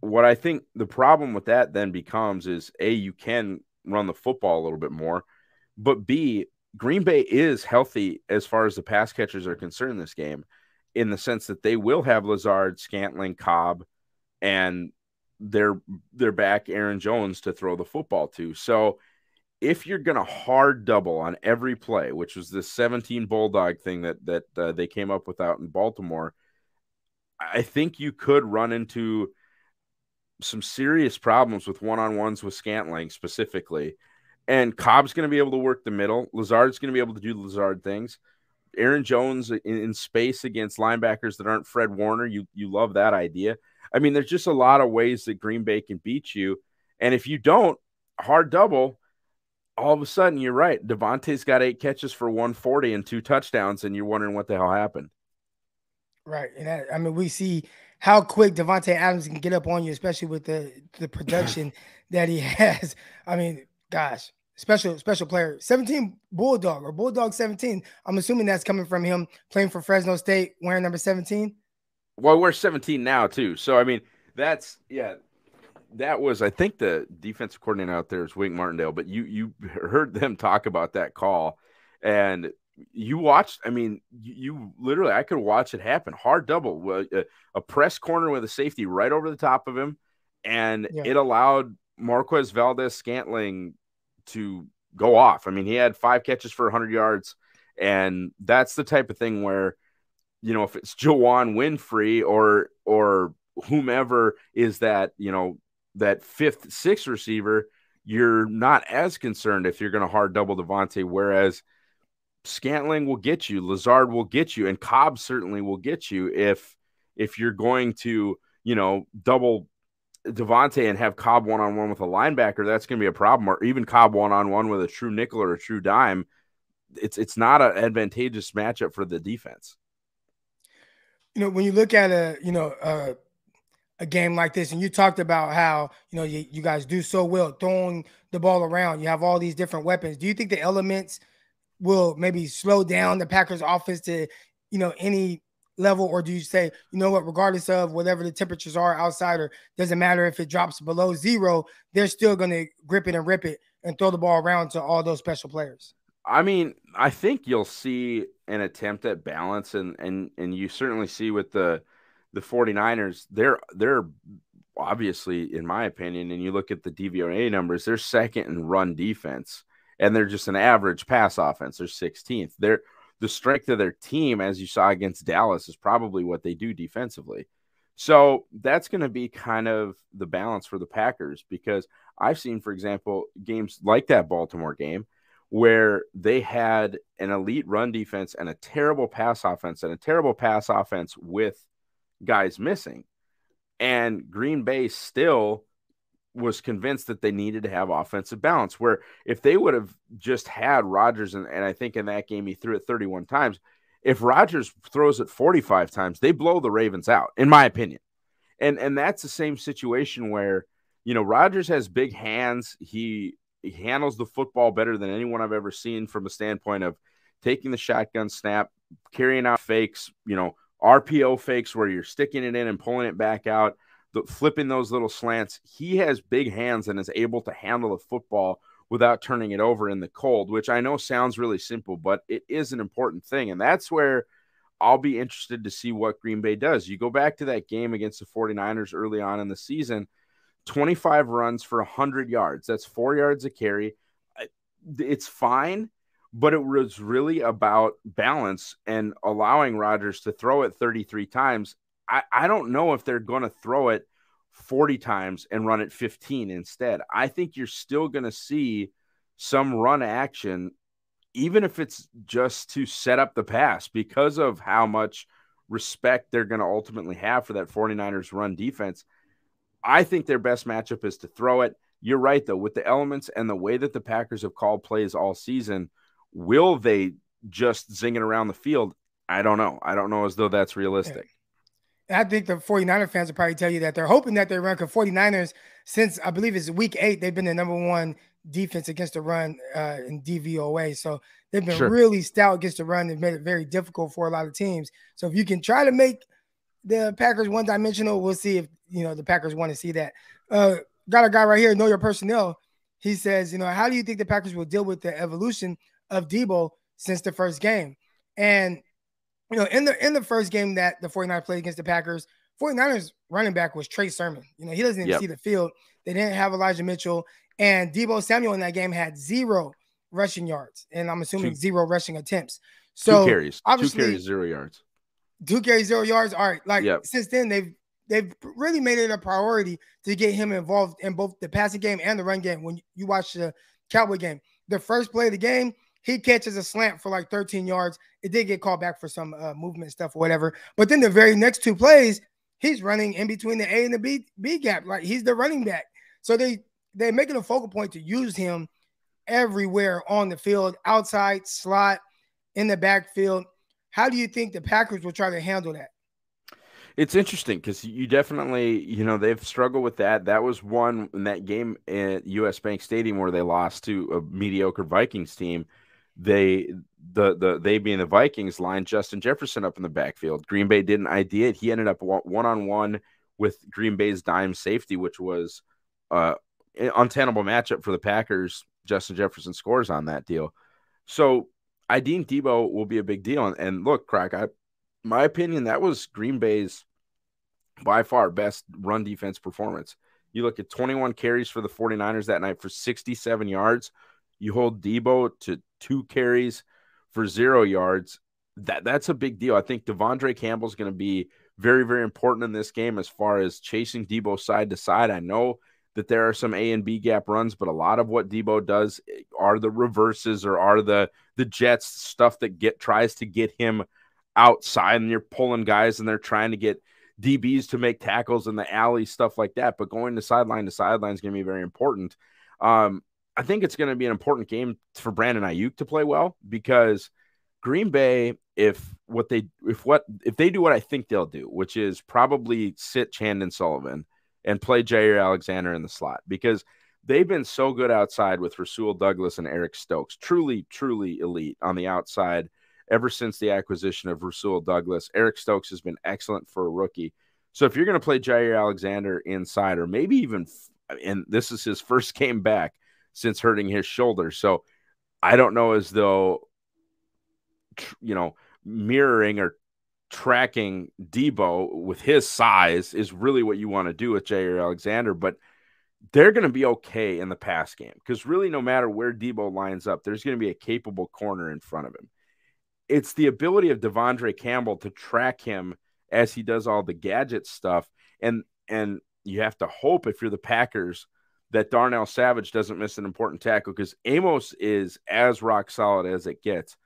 what I think the problem with that then becomes is A, you can run the football a little bit more, but B, Green Bay is healthy as far as the pass catchers are concerned this game, in the sense that they will have Lazard, Scantling, Cobb, and their their back Aaron Jones to throw the football to. So if you're going to hard double on every play, which was this 17 bulldog thing that that uh, they came up with out in Baltimore, I think you could run into some serious problems with one-on-ones with Scantling specifically. And Cobb's going to be able to work the middle. Lazard's going to be able to do Lazard things. Aaron Jones in, in space against linebackers that aren't Fred Warner, you you love that idea. I mean, there's just a lot of ways that Green Bay can beat you. And if you don't, hard double, all of a sudden you're right. Davante's got eight catches for 140 and two touchdowns, and you're wondering what the hell happened. Right. And that, I mean, we see how quick Davante Adams can get up on you, especially with the the production that he has. I mean, gosh, special special player. 17 Bulldog or Bulldog 17. I'm assuming that's coming from him playing for Fresno State, wearing number 17. Well, we're 17 now too. So I mean, that's yeah. That was I think the defensive coordinator out there is Wink Martindale, but you you heard them talk about that call, and you watched. I mean, you, literally I could watch it happen. Hard double, a, uh, a, press corner with a safety right over the top of him, and yeah. it allowed Marquez Valdes-Scantling to go off. I mean, he had five catches for 100 yards, and that's the type of thing where you know, if it's Juwann Winfree or or whomever is that, you know, that fifth, sixth receiver, you're not as concerned if you're going to hard double Davante. Whereas Scantling will get you, Lazard will get you, and Cobb certainly will get you if if you're going to, you know, double Davante and have Cobb one on one with a linebacker, that's going to be a problem. Or even Cobb one on one with a true nickel or a true dime. It's it's not an advantageous matchup for the defense you know, when you look at a, you know, uh, a game like this, and you talked about how you know you, you guys do so well throwing the ball around. You have all these different weapons. Do you think the elements will maybe slow down the Packers' offense to, you know, any level, or do you say, you know what, regardless of whatever the temperatures are outside, or doesn't matter if it drops below zero, they're still going to grip it and rip it and throw the ball around to all those special players? I mean, I think you'll see an attempt at balance and and and you certainly see with the the 49ers, they're they're obviously in my opinion and you look at the DVOA numbers, they're second in run defense and they're just an average pass offense. They're 16th. They're the strength of their team as you saw against Dallas is probably what they do defensively. So that's going to be kind of the balance for the Packers because I've seen, for example, games like that Baltimore game where they had an elite run defense and a terrible pass offense and a terrible pass offense with guys missing. And Green Bay still was convinced that they needed to have offensive balance. Where if they would have just had Rodgers, and, and I think in that game he threw it 31 times, if Rodgers throws it 45 times, they blow the Ravens out, in my opinion. And and that's the same situation where you know Rodgers has big hands. He he handles the football better than anyone I've ever seen from a standpoint of taking the shotgun snap, carrying out fakes, you know, RPO fakes where you're sticking it in and pulling it back out, the, flipping those little slants. He has big hands and is able to handle the football without turning it over in the cold, which I know sounds really simple, but it is an important thing. And that's where I'll be interested to see what Green Bay does. You go back to that game against the 49ers early on in the season, 25 runs for 100 yards. That's four yards a carry. It's fine, but it was really about balance and allowing Rodgers to throw it 33 times. I, I don't know if they're going to throw it 40 times and run it 15 instead. I think you're still going to see some run action even if it's just to set up the pass because of how much respect they're going to ultimately have for that 49ers run defense. I think their best matchup is to throw it. You're right, though, with the elements and the way that the Packers have called plays all season, will they just zing it around the field? I don't know. I don't know as though that's realistic. I think the 49er fans will probably tell you that they're hoping that they run because 49ers, since I believe it's week eight, they've been the number one defense against the run uh, in DVOA. So they've been sure. really stout against the run. They've made it very difficult for a lot of teams. So if you can try to make the Packers one dimensional, we'll see if you know the Packers want to see that. Uh, got a guy right here, know your personnel. He says, you know, how do you think the Packers will deal with the evolution of Deebo since the first game? And you know, in the in the first game that the 49ers played against the Packers, 49ers running back was Trey Sermon. You know, he doesn't even yep. see the field. They didn't have Elijah Mitchell. And Deebo Samuel in that game had zero rushing yards, and I'm assuming two, zero rushing attempts. So two carries, obviously, two carries, zero yards. Two carries, zero yards. All right, like yep. since then they've they've really made it a priority to get him involved in both the passing game and the run game. When you watch the Cowboy game, the first play of the game, he catches a slant for like 13 yards. It did get called back for some uh, movement stuff or whatever. But then the very next two plays, he's running in between the A and the B B gap. Like he's the running back. So they they're making a focal point to use him everywhere on the field, outside, slot, in the backfield. How do you think the Packers will try to handle that? It's interesting because you definitely, you know, they've struggled with that. That was one in that game at US Bank Stadium where they lost to a mediocre Vikings team. They the the they being the Vikings lined Justin Jefferson up in the backfield. Green Bay didn't ID it. He ended up one on one with Green Bay's dime safety, which was uh, untenable matchup for the Packers. Justin Jefferson scores on that deal. So I think Deebo will be a big deal. And, and look, Croc, I my opinion, that was Green Bay's by far best run defense performance. You look at 21 carries for the 49ers that night for 67 yards. You hold Deebo to two carries for zero yards. That that's a big deal. I think De'Vondre Campbell's going to be very, very important in this game as far as chasing Deebo side to side. I know that there are some A and B gap runs, but a lot of what Deebo does are the reverses or are the the jets stuff that get tries to get him outside and you're pulling guys and they're trying to get DBs to make tackles in the alley, stuff like that. But going to sideline to sideline is going to be very important. Um, I think it's going to be an important game for Brandon Aiyuk to play well because Green Bay, if what they if what if they do what I think they'll do, which is probably sit Chandon Sullivan and play Jaire Alexander in the slot because they've been so good outside with Rasul Douglas and Eric Stokes. Truly, truly elite on the outside ever since the acquisition of Rasul Douglas. Eric Stokes has been excellent for a rookie. So if you're going to play Jaire Alexander inside, or maybe even, and this is his first game back since hurting his shoulder. So I don't know as though, you know, mirroring or tracking Deebo with his size is really what you want to do with Jaire Alexander, but they're going to be okay in the pass game because really, no matter where Deebo lines up, there's going to be a capable corner in front of him. It's the ability of De'Vondre Campbell to track him as he does all the gadget stuff. And and you have to hope if you're the Packers that Darnell Savage doesn't miss an important tackle because Amos is as rock solid as it gets.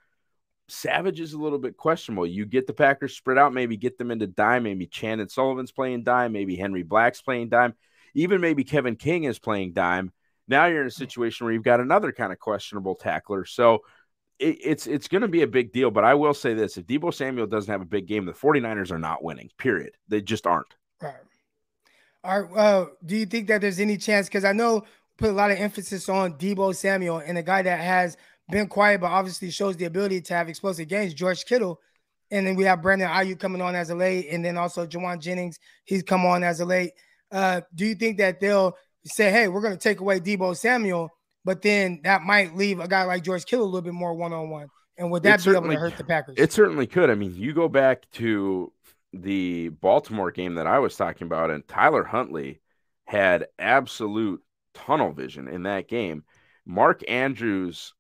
Savage is a little bit questionable. You get the Packers spread out, maybe get them into dime. Maybe Chandon Sullivan's playing dime. Maybe Henry Black's playing dime. Even maybe Kevin King is playing dime. Now you're in a situation where you've got another kind of questionable tackler. So it, it's it's going to be a big deal. But I will say this if Deebo Samuel doesn't have a big game, the 49ers are not winning, period. They just aren't. Right. Uh, do you think that there's any chance? Because I know put a lot of emphasis on Deebo Samuel and a guy that has been quiet, but obviously shows the ability to have explosive games, George Kittle. And then we have Brandon Aiyuk coming on as a late, and then also Jauan Jennings, he's come on as a late. Uh, do you think that they'll say, hey, we're going to take away Deebo Samuel, but then that might leave a guy like George Kittle a little bit more one on one? And would that it be able to hurt the Packers? It certainly could. I mean, you go back to the Baltimore game that I was talking about, and Tyler Huntley had absolute tunnel vision in that game. Mark Andrews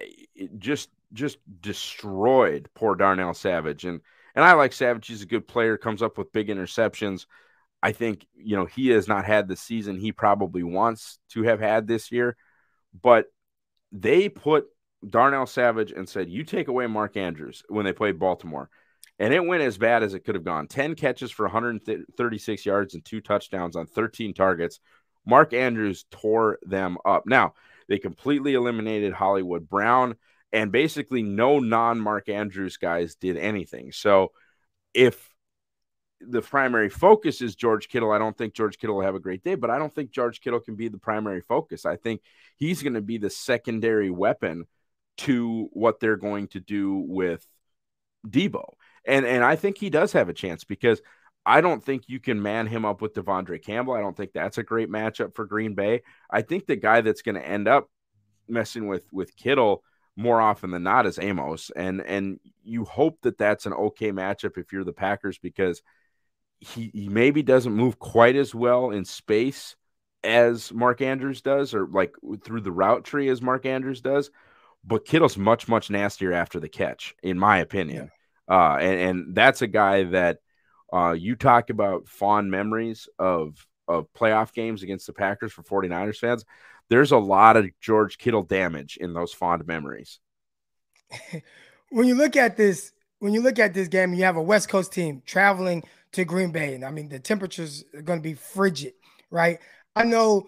eh, eh, just just destroyed poor Darnell Savage. And and I like Savage. He's a good player, comes up with big interceptions. I think, you know, he has not had the season he probably wants to have had this year. But they put Darnell Savage and said, You take away Mark Andrews when they played Baltimore. And it went as bad as it could have gone 10 catches for 136 yards and two touchdowns on 13 targets. Mark Andrews tore them up. Now, they completely eliminated Hollywood Brown, and basically no non Mark Andrews guys did anything. So if the primary focus is George Kittle, I don't think George Kittle will have a great day, but I don't think George Kittle can be the primary focus. I think he's going to be the secondary weapon to what they're going to do with Deebo. And and I think he does have a chance because I don't think you can man him up with De'Vondre Campbell. I don't think that's a great matchup for Green Bay. I think the guy that's going to end up messing with with Kittle more often than not is Amos, and and you hope that that's an okay matchup if you're the Packers because he, he maybe doesn't move quite as well in space as Mark Andrews does, or like through the route tree as Mark Andrews does. But Kittle's much much nastier after the catch, in my opinion. Yeah. Uh, and, and that's a guy that uh, you talk about fond memories of of playoff games against the Packers for 49ers fans. There's a lot of George Kittle damage in those fond memories. when you look at this, when you look at this game, you have a West Coast team traveling to Green Bay, and I mean the temperatures are going to be frigid, right? I know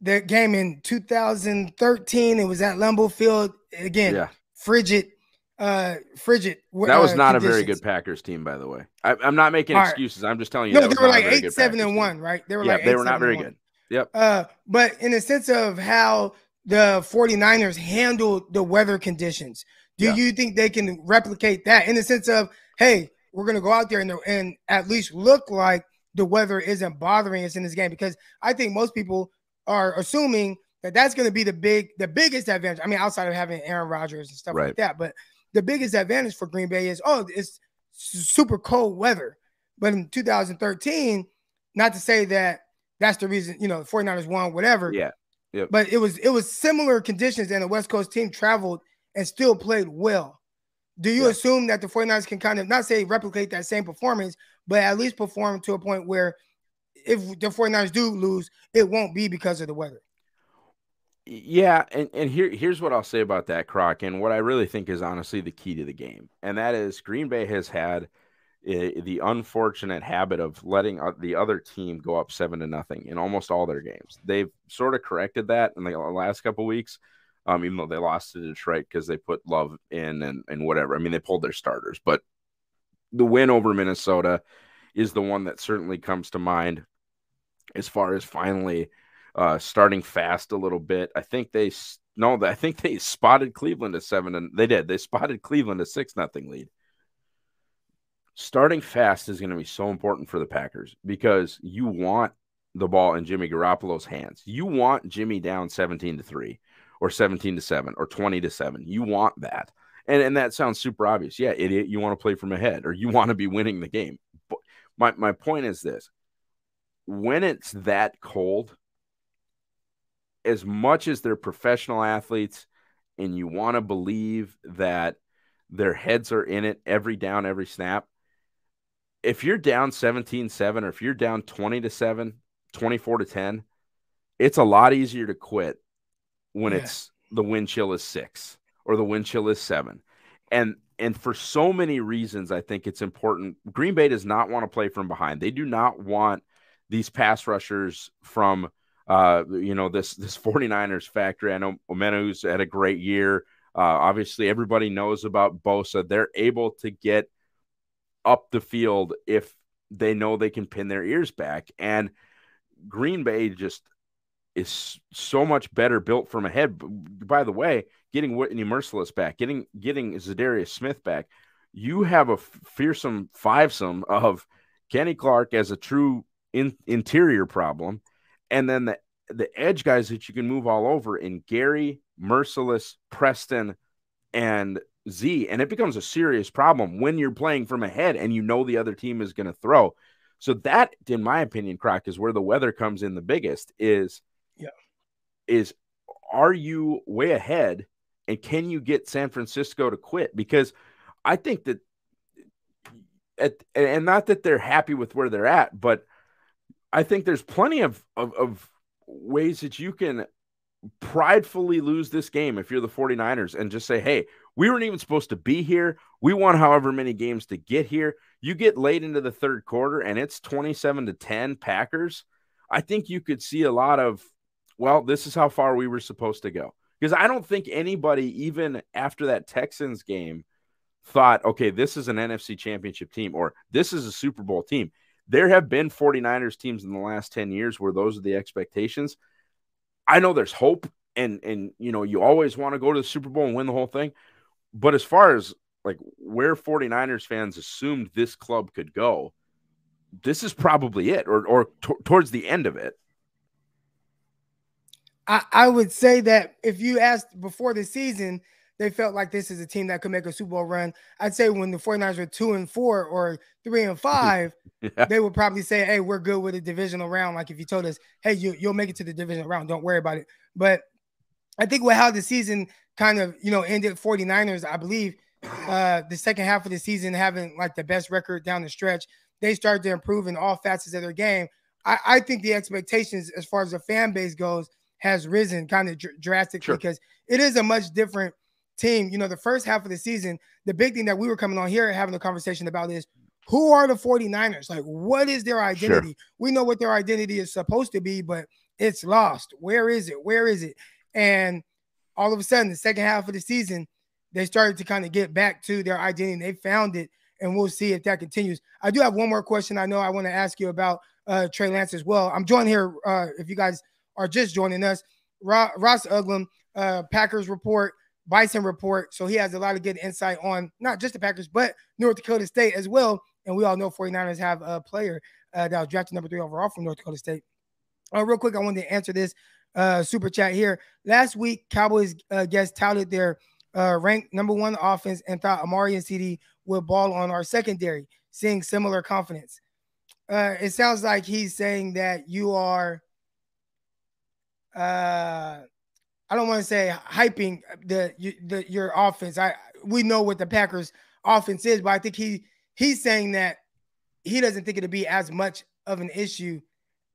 the game in 2013, it was at Lambeau Field again, yeah. frigid uh frigid. That was uh, not a very good Packers team, by the way. I, am not making excuses. I'm just telling you. No, they were like eight, seven, and one, right? They were yeah, like they were not very good. Yep. Uh, but in the sense of how the 49ers handled the weather conditions, do yeah. you think they can replicate that in the sense of, hey, we're gonna go out there and, and at least look like the weather isn't bothering us in this game? Because I think most people are assuming that that's going to be the big, the biggest advantage. I mean, outside of having Aaron Rodgers and stuff right. like that, but the biggest advantage for Green Bay is oh, it's super cold weather. But in 2013, not to say that that's the reason, you know, the 49ers won, whatever. Yeah. Yep. But it was it was similar conditions and the West Coast team traveled and still played well. Do you yeah. assume that the 49ers can kind of not say replicate that same performance, but at least perform to a point where if the 49ers do lose, it won't be because of the weather? Yeah, and, and here here's what I'll say about that, Croc, and what I really think is honestly the key to the game, and that is Green Bay has had a, the unfortunate habit of letting the other team go up seven to nothing in almost all their games. They've sort of corrected that in the last couple weeks, um, even though they lost to Detroit because they put Love in and and whatever. I mean, they pulled their starters, but the win over Minnesota is the one that certainly comes to mind as far as finally uh, starting fast a little bit. I think they no, I think they spotted Cleveland a seven, and they did. They spotted Cleveland a six nothing lead. Starting fast is going to be so important for the Packers because you want the ball in Jimmy Garoppolo's hands. You want Jimmy down 17 to 3 or 17 to 7 or 20 to 7. You want that. And and that sounds super obvious. Yeah, idiot, you want to play from ahead or you want to be winning the game. But my my point is this. When it's that cold, as much as they're professional athletes and you want to believe that their heads are in it every down, every snap, if you're down 17-7 or if you're down 20 to 7, 24 to 10, it's a lot easier to quit when yeah. it's the wind chill is 6 or the wind chill is 7. And and for so many reasons I think it's important. Green Bay does not want to play from behind. They do not want these pass rushers from uh, you know this this 49ers factory. I know Omenihu's had a great year. Uh, obviously, everybody knows about Bosa. They're able to get up the field if they know they can pin their ears back. And Green Bay just is so much better built from ahead. By the way, getting Whitney Mercilus back, getting getting Za'Darius Smith back, you have a fearsome fivesome of Kenny Clark as a true in, interior problem, and then the the edge guys that you can move all over in Gary, Mercilus, Preston, and Z, and it becomes a serious problem when you're playing from ahead and you know the other team is going to throw. So that, in my opinion, Croc, is where the weather comes in the biggest. Is yeah, is are you way ahead, and can you get San Francisco to quit? Because I think that, at, and not that they're happy with where they're at, but I think there's plenty of, of, of ways that you can pridefully lose this game if you're the 49ers and just say, hey, we weren't even supposed to be here. We won however many games to get here. You get late into the third quarter and it's 27 to 10 Packers. I think you could see a lot of, well, this is how far we were supposed to go. Because I don't think anybody, even after that Texans game, thought, okay, this is an NFC championship team or this is a Super Bowl team. There have been 49ers teams in the last 10 years where those are the expectations. I know there's hope and and you know you always want to go to the Super Bowl and win the whole thing. But as far as like where 49ers fans assumed this club could go, this is probably it or or t- towards the end of it. I, I would say that if you asked before the season, they felt like this is a team that could make a Super Bowl run. I'd say when the 49ers were two and four or three and five, yeah. they would probably say, Hey, we're good with a divisional round. Like if you told us, Hey, you, you'll make it to the divisional round, don't worry about it. But I think with how the season kind of, you know, ended 49ers, I believe uh the second half of the season having like the best record down the stretch, they started to improve in all facets of their game. I, I think the expectations as far as the fan base goes has risen kind of dr- drastically sure. because it is a much different – team, you know, the first half of the season, the big thing that we were coming on here having a conversation about is who are the 49ers? Like, what is their identity? Sure. We know what their identity is supposed to be, but it's lost. Where is it? Where is it? And all of a sudden, the second half of the season, they started to kind of get back to their identity. They found it, and we'll see if that continues. I do have one more question I know I want to ask you about uh, Trey Lance as well. I'm joined here, uh, if you guys are just joining us, Ross Uglem, uh, Packers Report. Bison report. So he has a lot of good insight on not just the Packers, but North Dakota State as well. And we all know 49ers have a player uh, that was drafted number three overall from North Dakota State. Uh, real quick, I wanted to answer this uh, super chat here. Last week, Cowboys uh, guests touted their uh, ranked number one offense and thought Amari and CeeDee would ball on our secondary, seeing similar confidence. Uh, it sounds like he's saying that you are I don't want to say hyping the, the your offense. I we know what the Packers offense is, but I think he he's saying that he doesn't think it'll be as much of an issue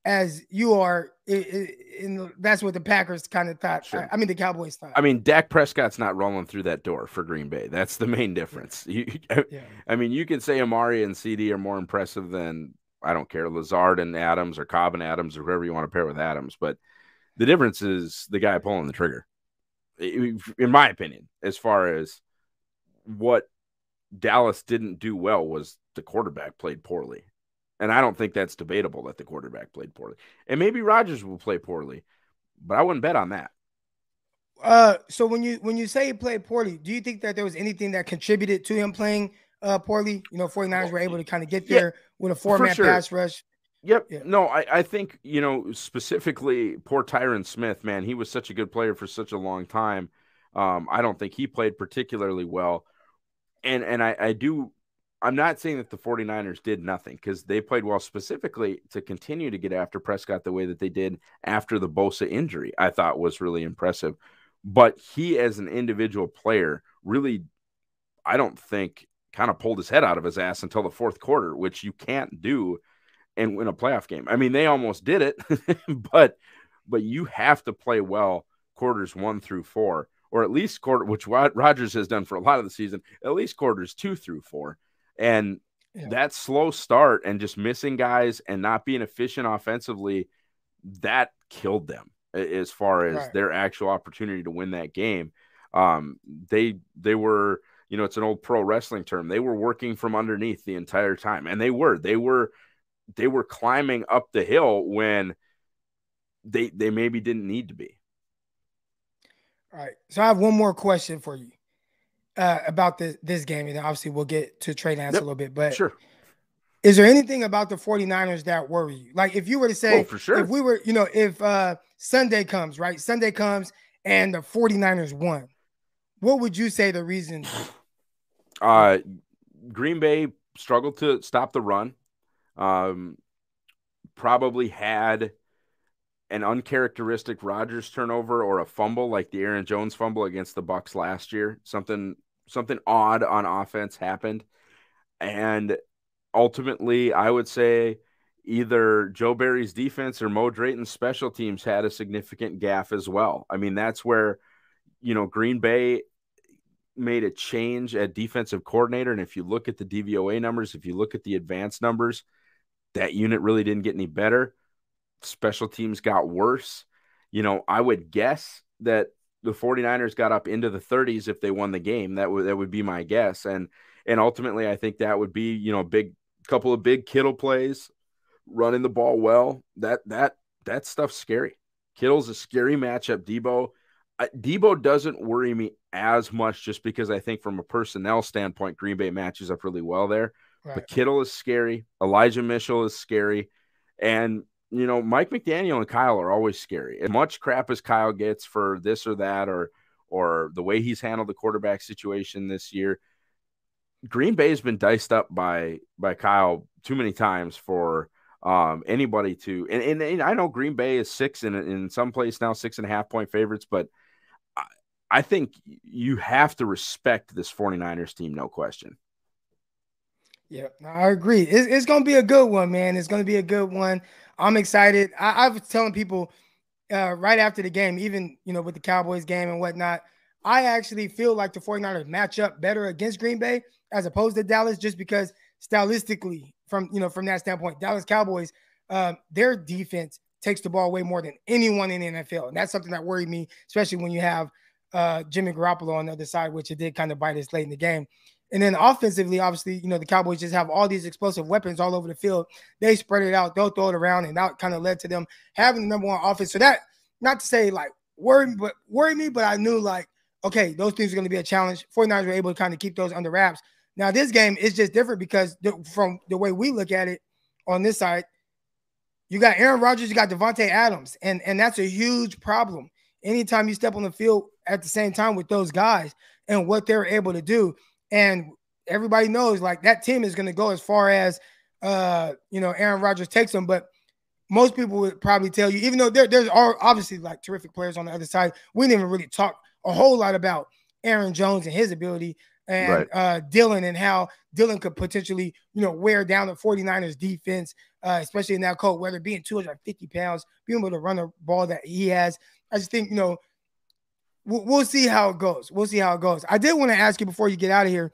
as you are. And that's what the Packers kind of thought. Sure. I, I, mean, the Cowboys thought. I mean, Dak Prescott's not rolling through that door for Green Bay. That's the main difference. You, yeah. I mean, you can say Amari and CeeDee are more impressive than I don't care Lazard and Adams or Cobb and Adams or whoever you want to pair with Adams, but the difference is the guy pulling the trigger, in my opinion, as far as what Dallas didn't do well was the quarterback played poorly. And I don't think that's debatable that the quarterback played poorly. And maybe Rodgers will play poorly, but I wouldn't bet on that. Uh, so when you when you say he played poorly, do you think that there was anything that contributed to him playing uh poorly? You know, 49ers were able to kind of get there yeah, with a four-man sure. pass rush. Yep. Yeah. No, I, I think, you know, specifically poor Tyron Smith, man, he was such a good player for such a long time. Um, I don't think he played particularly well. And and I, I do I'm not saying that the 49ers did nothing because they played well specifically to continue to get after Prescott the way that they did after the Bosa injury, I thought was really impressive. But he as an individual player really I don't think kind of pulled his head out of his ass until the fourth quarter, which you can't do and win a playoff game. I mean, they almost did it, but but you have to play well quarters one through four, or at least quarter, which Rodgers has done for a lot of the season, at least quarters two through four. And yeah. that slow start and just missing guys and not being efficient offensively, that killed them as far as right. their actual opportunity to win that game. Um, they they were, you know, it's an old pro wrestling term. They were working from underneath the entire time, and they were they were they were climbing up the hill when they they maybe didn't need to be. All right. So I have one more question for you uh, about this this game, and obviously we'll get to Trey Lance yep. a little bit. But sure. Is there anything about the 49ers that worry you? Like if you were to say, oh, for sure. if we were, you know, if uh Sunday comes, right? Sunday comes and the 49ers won, what would you say the reason? Uh Green Bay struggled to stop the run. Um probably had an uncharacteristic Rodgers turnover or a fumble like the Aaron Jones fumble against the Bucks last year. Something something odd on offense happened. And ultimately, I would say either Joe Barry's defense or Mo Drayton's special teams had a significant gaffe as well. I mean, that's where, you know, Green Bay made a change at defensive coordinator. And if you look at the DVOA numbers, if you look at the advanced numbers, that unit really didn't get any better special teams got worse. You know, I would guess that the 49ers got up into the 30s if they won the game. That would that would be my guess. And and ultimately I think that would be, you know, big couple of big Kittle plays, running the ball well. That that that stuff's scary. Kittle's a scary matchup. Debo, Deebo doesn't worry me as much just because I think from a personnel standpoint, Green Bay matches up really well there. Right. But Kittle is scary. Elijah Mitchell is scary. And you know, Mike McDaniel and Kyle are always scary. As much crap as Kyle gets for this or that, or or the way he's handled the quarterback situation this year, Green Bay has been diced up by by Kyle too many times for um, anybody to. And, and, and, I know Green Bay is six in in some place now, six and a half point favorites, but I, I think you have to respect this 49ers team, no question. Yeah, I agree. It's, it's going to be a good one, man. It's going to be a good one. I'm excited. I, I was telling people uh, right after the game, even you know with the Cowboys game and whatnot, I actually feel like the 49ers match up better against Green Bay as opposed to Dallas, just because stylistically, from you know from that standpoint, Dallas Cowboys, uh, their defense takes the ball way more than anyone in the NFL, and that's something that worried me, especially when you have uh, Jimmy Garoppolo on the other side, which it did kind of bite us late in the game. And then offensively, obviously, you know, the Cowboys just have all these explosive weapons all over the field. They spread it out, they'll throw it around, and that kind of led to them having the number one offense. So that, not to say like worry, but worry me, but I knew like, okay, those things are going to be a challenge. 49ers were able to kind of keep those under wraps. Now, this game is just different because the, from the way we look at it on this side, you got Aaron Rodgers, you got Davante Adams, and, and that's a huge problem. Anytime you step on the field at the same time with those guys and what they're able to do, and everybody knows like that team is going to go as far as uh, you know Aaron Rodgers takes them. But most people would probably tell you, even though there, there's obviously like terrific players on the other side, we didn't even really talk a whole lot about Aaron Jones and his ability and right. uh, Dillon and how Dillon could potentially, you know, wear down the 49ers defense, uh, especially in that cold weather, being 250 pounds, being able to run the ball that he has. I just think, you know, we'll, we'll see how it goes. We'll see how it goes. I did want to ask you before you get out of here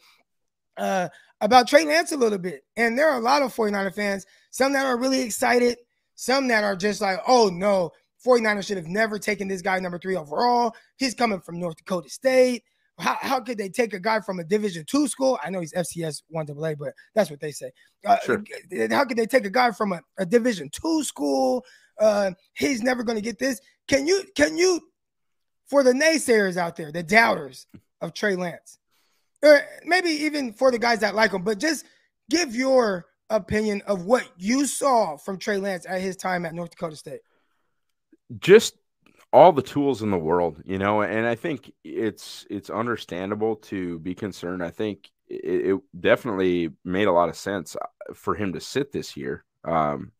uh, about Trey Lance a little bit. And there are a lot of 49er fans, some that are really excited, some that are just like, oh no, 49ers should have never taken this guy number three overall. He's coming from North Dakota State. How, how could they take a guy from a Division two school? I know he's FCS one AA, but that's what they say. Uh, sure. How could they take a guy from a, a Division two school? Uh, he's never going to get this. Can you can you for the naysayers out there, the doubters of Trey Lance, or maybe even for the guys that like him, but just give your opinion of what you saw from Trey Lance at his time at North Dakota State. Just all the tools in the world, you know, and I think it's it's understandable to be concerned. I think it, it definitely made a lot of sense for him to sit this year. Um,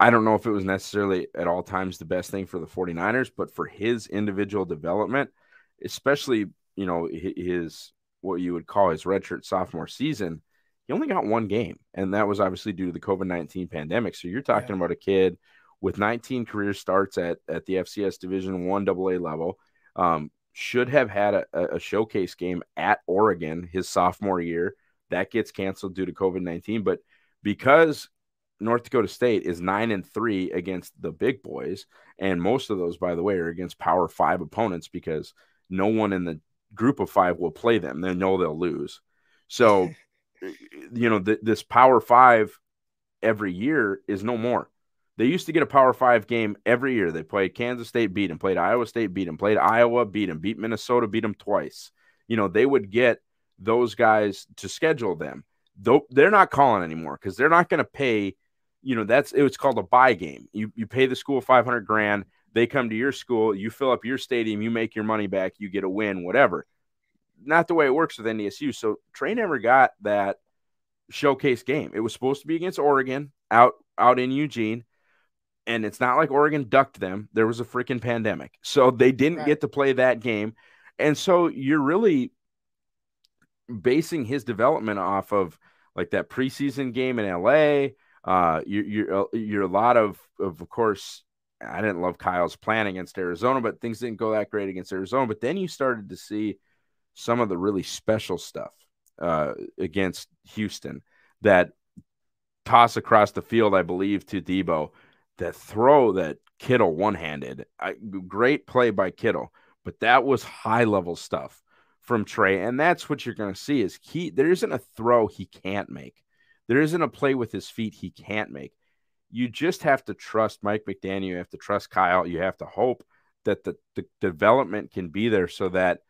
I don't know if it was necessarily at all times the best thing for the 49ers, but for his individual development, especially, you know, his what you would call his redshirt sophomore season, he only got one game, and that was obviously due to the COVID nineteen pandemic. So you're talking yeah. about a kid with 19 career starts at at the FCS Division One AA level. Um, should have had a, a, showcase game at Oregon his sophomore year. That gets canceled due to COVID 19. But because North Dakota State is nine and three against the big boys, and most of those, by the way, are against Power Five opponents because no one in the group of five will play them. They know they'll lose. So you know, th- this Power Five every year is no more. They used to get a Power Five game every year. They played Kansas State, beat them, played Iowa State, beat them, played Iowa, beat them, beat Minnesota, beat them twice. You know, they would get those guys to schedule them. Though they're not calling anymore because they're not going to pay. You know, that's it's called a buy game. You you pay the school five hundred grand. They come to your school, you fill up your stadium, you make your money back, you get a win, whatever. Not the way it works with NDSU. So Trey never got that showcase game. It was supposed to be against Oregon out out in Eugene, and it's not like Oregon ducked them. There was a freaking pandemic, so they didn't right. get to play that game, and so you're really basing his development off of like that preseason game in LA. Uh, you, you're uh, you're a lot of of, of course. I didn't love Kyle's plan against Arizona, but things didn't go that great against Arizona. But then you started to see some of the really special stuff uh, against Houston that toss across the field, I believe, to Deebo. that throw that Kittle one handed. Great play by Kittle, but that was high level stuff from Trey. And that's what you're going to see is he, there isn't a throw he can't make. There isn't a play with his feet he can't make. You just have to trust Mike McDaniel. You have to trust Kyle. You have to hope that the, the development can be there so that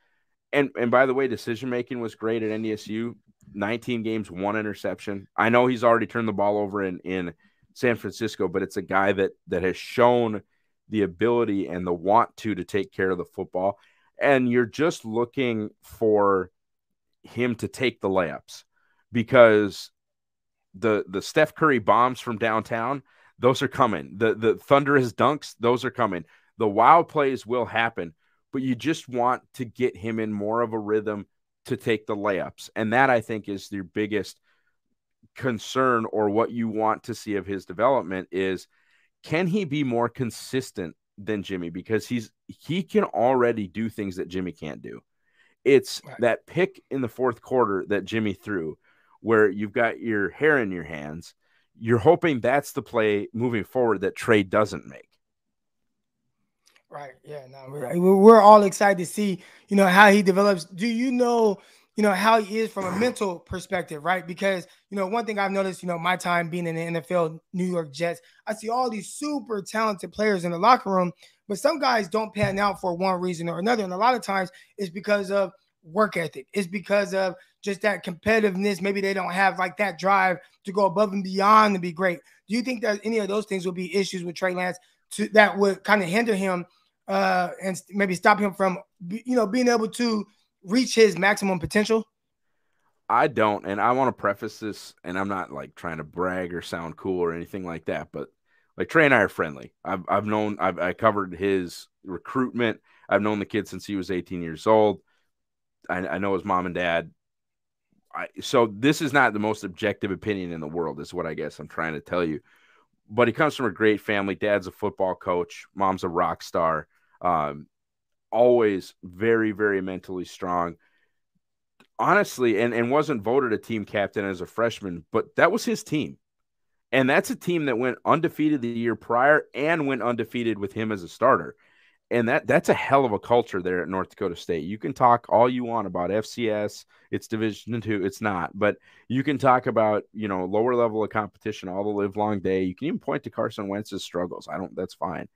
and and by the way, decision making was great at NDSU. 19 games, one interception. I know he's already turned the ball over in in San Francisco, but it's a guy that that has shown the ability and the want to to take care of the football. And you're just looking for him to take the layups because the the Steph Curry bombs from downtown, those are coming. The the thunderous dunks, those are coming. The wild plays will happen, but you just want to get him in more of a rhythm to take the layups. And that I think is your biggest concern or what you want to see of his development is can he be more consistent than Jimmy because he's he can already do things that Jimmy can't do. It's right. that pick in the fourth quarter that Jimmy threw where you've got your hair in your hands. You're hoping that's the play moving forward that Trey doesn't make. Right. Yeah. No, we're, we're all excited to see, you know, how he develops. Do you know, you know, how he is from a mental perspective, right? Because, you know, one thing I've noticed, you know, my time being in the NFL, New York Jets, I see all these super talented players in the locker room, but some guys don't pan out for one reason or another. And a lot of times it's because of work ethic. It's because of just that competitiveness. Maybe they don't have like that drive to go above and beyond to be great. Do you think that any of those things would be issues with Trey Lance to that would kind of hinder him uh, and maybe stop him from, you know, being able to reach his maximum potential? I don't, and I want to preface this, and I'm not like trying to brag or sound cool or anything like that, but like Trey and I are friendly. I've I've known I've I covered his recruitment. I've known the kid since he was 18 years old. I, I know his mom and dad. I, so this is not the most objective opinion in the world, is what I guess I'm trying to tell you. But he comes from a great family. Dad's a football coach. Mom's a rock star. Um, always very, very mentally strong. Honestly, and, and wasn't voted a team captain as a freshman, but that was his team. And that's a team that went undefeated the year prior and went undefeated with him as a starter. And that that's a hell of a culture there at North Dakota State. You can talk all you want about FCS, it's division two, it's not, but you can talk about, you know, lower level of competition all the live long day. You can even point to Carson Wentz's struggles. I don't that's fine.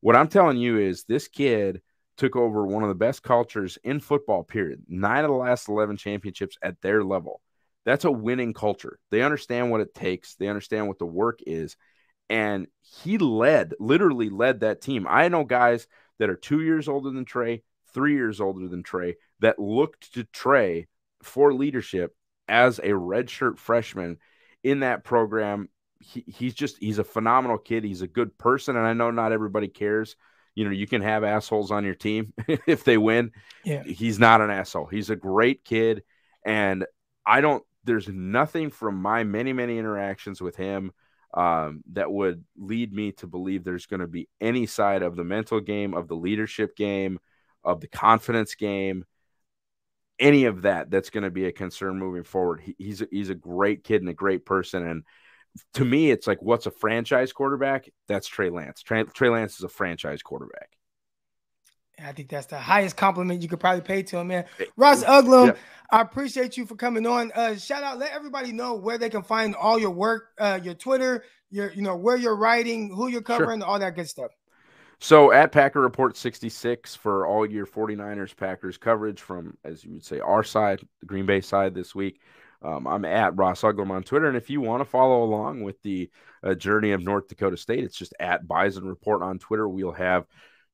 What I'm telling you is this kid took over one of the best cultures in football, period. Nine of the last 11 championships at their level. That's a winning culture. They understand what it takes, they understand what the work is. And he led, literally led that team. I know guys that are two years older than Trey, three years older than Trey, that looked to Trey for leadership as a redshirt freshman in that program he, he's just he's a phenomenal kid. He's a good person, and I know not everybody cares, you know, you can have assholes on your team if they win. Yeah. He's not an asshole. He's a great kid. And I don't, there's nothing from my many, many interactions with him um, that would lead me to believe there's going to be any side of the mental game, of the leadership game, of the confidence game, any of that that's going to be a concern moving forward. He, he's a, he's a great kid and a great person, and to me, it's like what's a franchise quarterback? That's Trey Lance. Trey, Trey Lance is a franchise quarterback. I think that's the highest compliment you could probably pay to him, man. Ross Uglem, yeah. I appreciate you for coming on. Uh, shout out, let everybody know where they can find all your work, uh, your Twitter, your you know where you're writing, who you're covering, sure. all that good stuff. So at Packer Report 66 for all your 49ers Packers coverage from, as you would say, our side, the Green Bay side this week. Um, I'm at Ross Uglem on Twitter. And if you want to follow along with the uh, journey of North Dakota State, it's just at Bison Report on Twitter. We'll have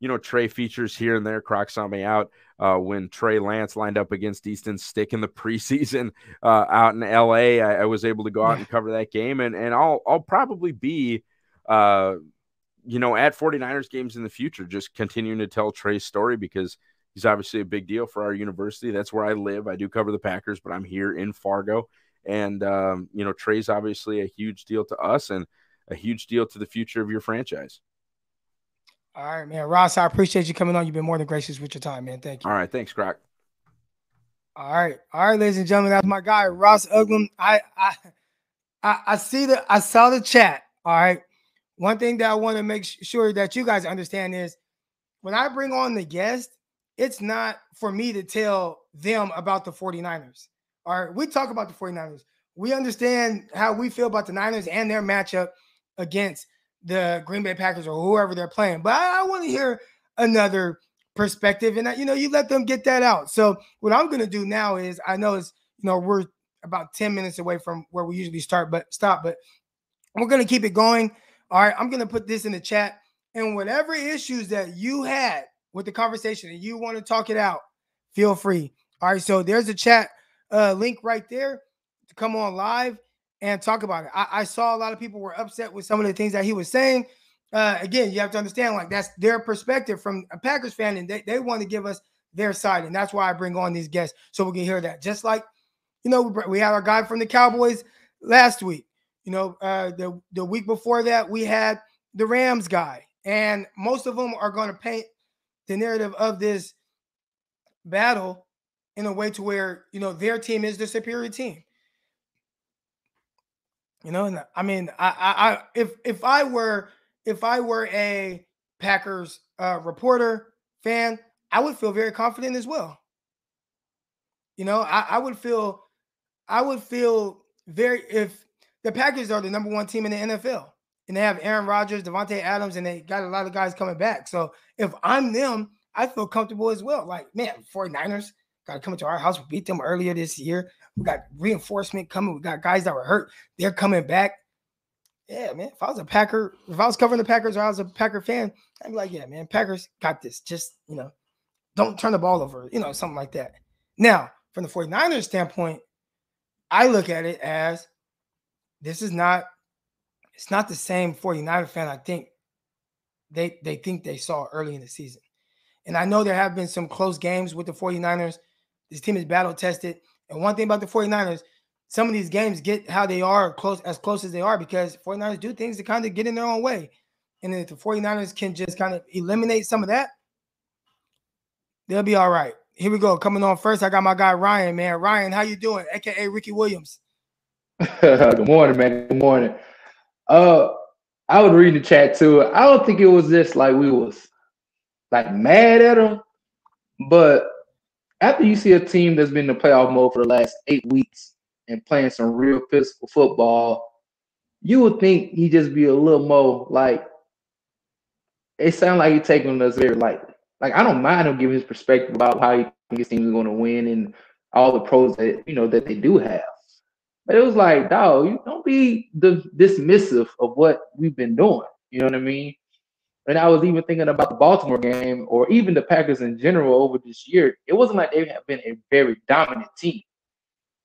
you know, Trey features here and there. Croc saw me out uh, when Trey Lance lined up against Easton Stick in the preseason uh, out in LA. I, I, was able to go out and cover that game, and and I'll I'll probably be, uh, you know, at 49ers games in the future, just continuing to tell Trey's story because he's obviously a big deal for our university. That's where I live. I do cover the Packers, but I'm here in Fargo, and um, you know, Trey's obviously a huge deal to us and a huge deal to the future of your franchise. All right, man. Ross, I appreciate you coming on. You've been more than gracious with your time, man. Thank you. All right. Thanks, Croc. All right. All right, ladies and gentlemen. That's my guy, Ross Uglem. I I I, I see the I saw the chat. All right. One thing that I want to make sure that you guys understand is when I bring on the guest, it's not for me to tell them about the 49ers. All right. We talk about the 49ers. We understand how we feel about the Niners and their matchup against the Green Bay Packers or whoever they're playing. But I, I want to hear another perspective, and you know, you let them get that out. So what I'm going to do now is, I know it's you know we're about 10 minutes away from where we usually start, but stop. But we're going to keep it going. All right, I'm going to put this in the chat, and whatever issues that you had with the conversation and you want to talk it out, feel free. All right, so there's a chat uh, link right there to come on live and talk about it. I, I, saw a lot of people were upset with some of the things that he was saying. Uh, again, you have to understand, like that's their perspective from a Packers fan, and they, they want to give us their side, and that's why I bring on these guests so we can hear that. Just like, you know, we, we had our guy from the Cowboys last week. You know, uh, the the week before that we had the Rams guy, and most of them are going to paint the narrative of this battle in a way to where you know their team is the superior team. You know, I mean, I, I, if if I were if I were a Packers uh, reporter fan, I would feel very confident as well. You know, I, I would feel, I would feel very if the Packers are the number one team in the NFL and they have Aaron Rodgers, Davante Adams, and they got a lot of guys coming back. So if I'm them, I feel comfortable as well. Like, man, 49ers got to come into our house. Beat them earlier this year. We got reinforcement coming. We got guys that were hurt. They're coming back. Yeah, man. If I was a Packer, if I was covering the Packers or I was a Packer fan, I'd be like, yeah, man, Packers got this. Just, you know, don't turn the ball over, you know, something like that. Now, from the 49ers standpoint, I look at it as this is not, it's not the same 49er fan I think they they think they saw early in the season. And I know there have been some close games with the 49ers. This team is battle tested. And one thing about the 49ers, some of these games get how they are close as close as they are because 49ers do things to kind of get in their own way. And if the 49ers can just kind of eliminate some of that, they'll be all right. Here we go. Coming on first, I got my guy Ryan, man. Ryan, how you doing? AKA Ricky Williams. Good morning, man. Good morning. Uh I was reading the chat too. I don't think it was just like we was like mad at him, but after you see a team that's been in the playoff mode for the last eight weeks and playing some real physical football, you would think he'd just be a little more like it sounds like he's taking us very lightly. Like I don't mind him giving his perspective about how he thinks his team is going to win and all the pros that you know that they do have. But it was like, dog, you don't be the dismissive of what we've been doing. You know what I mean? And I was even thinking about the Baltimore game or even the Packers in general over this year. It wasn't like they have been a very dominant team.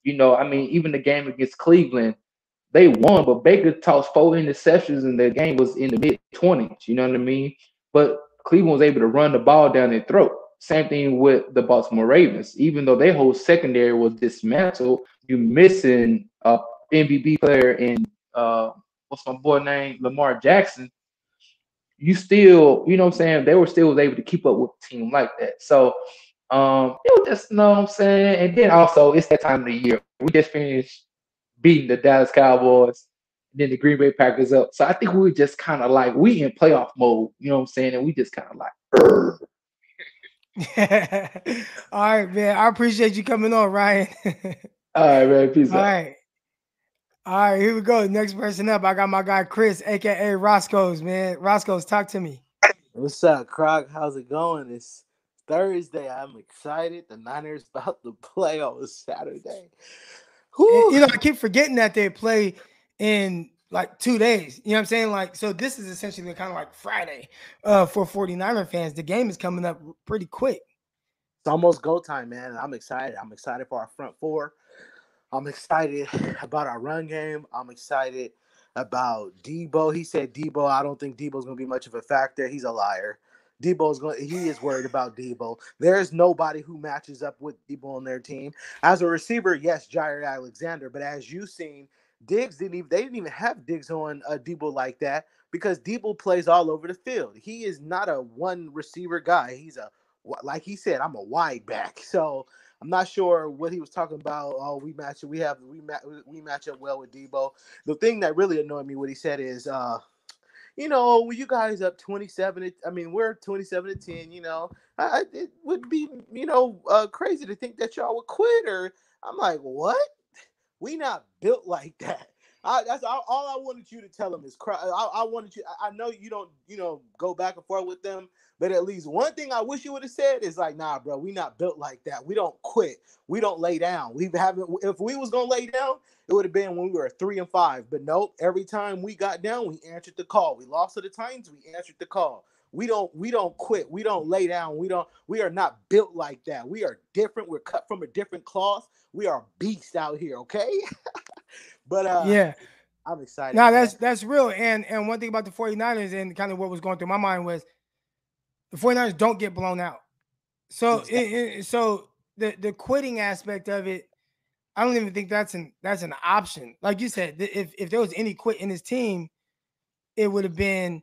You know, I mean, even the game against Cleveland, they won, but Baker tossed four interceptions and the game was in the mid 20s. You know what I mean? But Cleveland was able to run the ball down their throat. Same thing with the Baltimore Ravens. Even though their whole secondary was dismantled, you missing a MVP player in uh, what's my boy name, Lamar Jackson. You still, you know what I'm saying? They were still able to keep up with a team like that. So um, it was just you know what I'm saying. And then also it's that time of the year. We just finished beating the Dallas Cowboys, then the Green Bay Packers up. So I think we were just kind of like we in playoff mode, you know what I'm saying? And we just kind of like All right, man. I appreciate you coming on, Ryan. All right, man. Peace All out. right. All right, here we go. Next person up, I got my guy Chris, aka Roscoe's, man. Roscoe's, talk to me. What's up, Croc? How's it going? It's Thursday. I'm excited. The Niners about to play on Saturday. And, you know, I keep forgetting that they play in like two days. You know what I'm saying? Like, so this is essentially kind of like Friday uh, for 49er fans. The game is coming up pretty quick. It's almost go time, man. I'm excited. I'm excited for our front four. I'm excited about our run game. I'm excited about Deebo. He said Deebo. I don't think Deebo's gonna be much of a factor. He's a liar. Deebo's going. He is worried about Deebo. There's nobody who matches up with Deebo on their team. As a receiver, yes, Jaire Alexander. But as you've seen, Diggs didn't even. They didn't even have Diggs on a Deebo like that because Deebo plays all over the field. He is not a one receiver guy. He's a like he said. I'm a wide back. So I'm not sure what he was talking about. Oh, we match. We have we match. We match up well with Deebo. The thing that really annoyed me, what he said is, uh, you know, when you guys up 27, I mean, we're 27 to 10, you know, I, it would be, you know, uh, crazy to think that y'all would quit. Or I'm like, what? We not built like that. I, that's all, all, I wanted you to tell them is cry. I, I wanted you. I know you don't, you know, go back and forth with them, but at least one thing I wish you would have said is like, nah, bro, we not built like that. We don't quit. We don't lay down. We haven't. If we was gonna lay down, it would have been when we were three and five. But nope. Every time we got down, we answered the call. We lost to the Titans. We answered the call. We don't. We don't quit. We don't lay down. We don't. We are not built like that. We are different. We're cut from a different cloth. We are beasts out here. Okay. but uh, yeah. I'm excited. No, that's that's real. And and one thing about the 49ers and kind of what was going through my mind was the 49ers don't get blown out. So exactly. it, it, so the the quitting aspect of it, I don't even think that's an that's an option. Like you said, if if there was any quit in his team, it would have been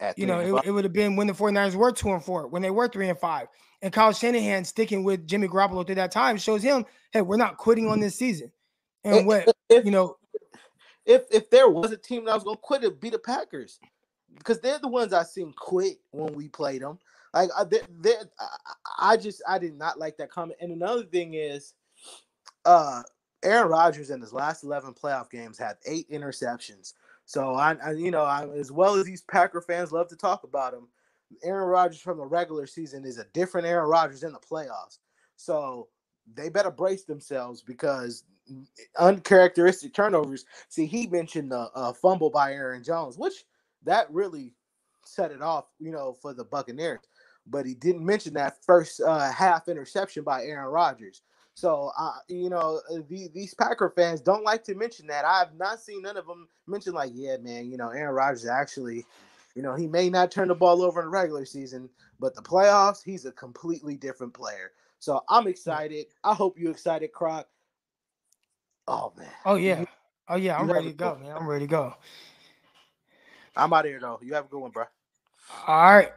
At you know, it, it would have been when the 49ers were two and four, when they were three and five. And Kyle Shanahan sticking with Jimmy Garoppolo through that time shows him, hey, we're not quitting on this season. And what if, you know, if if there was a team that was gonna quit, it'd be the Packers because they're the ones I seen quit when we played them. Like they, they, I just I did not like that comment. And another thing is, uh, Aaron Rodgers in his last eleven playoff games had eight interceptions. So I, I you know, I, as well as these Packer fans love to talk about him, Aaron Rodgers from the regular season is a different Aaron Rodgers in the playoffs. So they better brace themselves because uncharacteristic turnovers. See, he mentioned the uh, fumble by Aaron Jones, which that really set it off, you know, for the Buccaneers. But he didn't mention that first uh, half interception by Aaron Rodgers. So, uh, you know, uh, the, these Packer fans don't like to mention that. I have not seen none of them mention, like, yeah, man, you know, Aaron Rodgers actually, you know, he may not turn the ball over in the regular season, but the playoffs, he's a completely different player. So I'm excited. I hope you're excited, Croc. Oh man. Oh yeah. Oh yeah. I'm ready to go, man. I'm ready to go. I'm out of here though. You have a good one, bro. All right.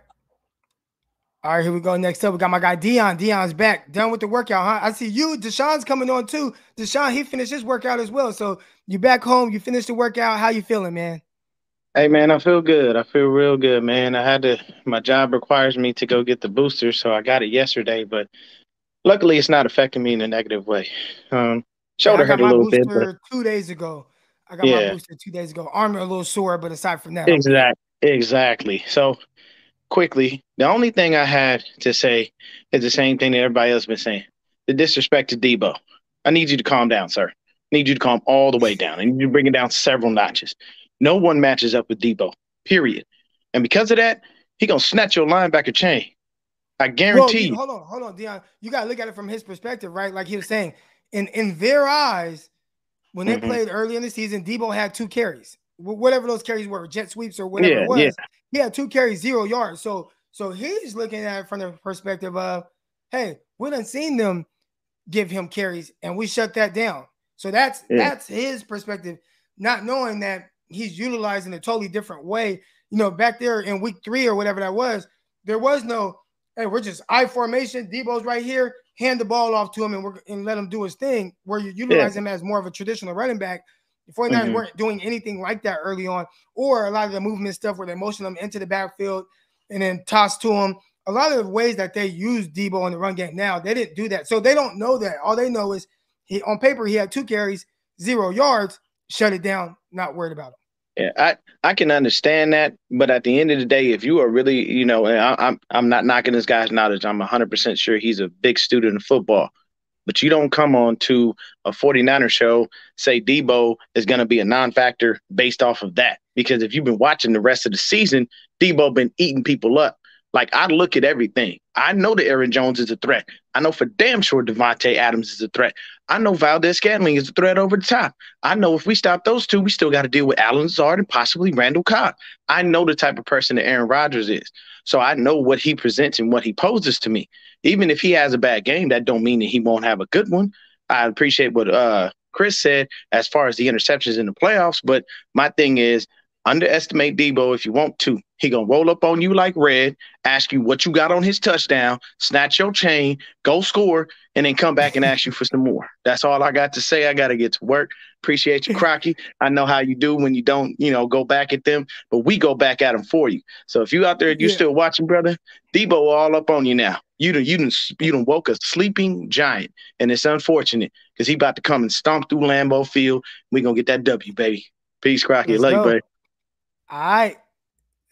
All right, here we go. Next up, we got my guy Dion. Dion's back, done with the workout, huh? I see you. Deshaun's coming on too. Deshaun, he finished his workout as well. So you back home, you finished the workout. How you feeling, man? Hey man, I feel good. I feel real good, man. I had to my job requires me to go get the booster, so I got it yesterday, but luckily it's not affecting me in a negative way. Um shoulder yeah, hurt a little bit. But... Two days ago, I got yeah. my booster two days ago. Arm a little sore, but aside from that, exactly, exactly. So quickly, the only thing I had to say is the same thing that everybody else has been saying: the disrespect to Deebo. I need you to calm down, sir. I need you to calm all the way down. I need you to bring it down several notches. No one matches up with Deebo. Period. And because of that, he gonna snatch your linebacker chain. I guarantee well, Hold on, hold on, Dion. You gotta look at it from his perspective, right? Like he was saying, in in their eyes, when they mm-hmm. played early in the season, Deebo had two carries, whatever those carries were, jet sweeps or whatever yeah, it was. Yeah. He had two carries, zero yards. So So he's looking at it from the perspective of, hey, we done seen them give him carries and we shut that down. So that's yeah. that's his perspective, not knowing that he's utilizing a totally different way. You know, back there in week three or whatever that was, there was no, hey, we're just I formation, Deebo's right here, hand the ball off to him and, and let him do his thing, where you utilize yeah. him as more of a traditional running back. The 49ers mm-hmm. weren't doing anything like that early on, or a lot of the movement stuff where they motion them into the backfield and then toss to him. A lot of the ways that they use Deebo in the run game now, they didn't do that. So they don't know that. All they know is he on paper he had two carries, zero yards, shut it down, not worried about him. Yeah, I, I can understand that, but at the end of the day, if you are really, you know, I, I'm I'm not knocking this guy's knowledge. I'm 100 percent sure he's a big student of football, but you don't come on to a 49er show say Deebo is going to be a non-factor based off of that. Because if you've been watching the rest of the season, Deebo been eating people up. Like I look at everything. I know that Aaron Jones is a threat. I know for damn sure Davante Adams is a threat. I know Valdes-Scantling is a threat over the top. I know if we stop those two, we still got to deal with Allen Lazard and possibly Randall Cobb. I know the type of person that Aaron Rodgers is. So I know what he presents and what he poses to me. Even if he has a bad game, that don't mean that he won't have a good one. I appreciate what uh, Chris said as far as the interceptions in the playoffs, but my thing is underestimate Deebo if you want to. He gonna roll up on you like red, ask you what you got on his touchdown, snatch your chain, go score, and then come back and ask you for some more. That's all I got to say. I gotta get to work. Appreciate you, Crocky. I know how you do when you don't, you know, go back at them, but we go back at them for you. So if you out there, you yeah. still watching, brother, Deebo all up on you now. You done, you done, you done woke a sleeping giant, and it's unfortunate because he about to come and stomp through Lambeau Field. We gonna get that W, baby. Peace, Crocky. Love you, baby. All right.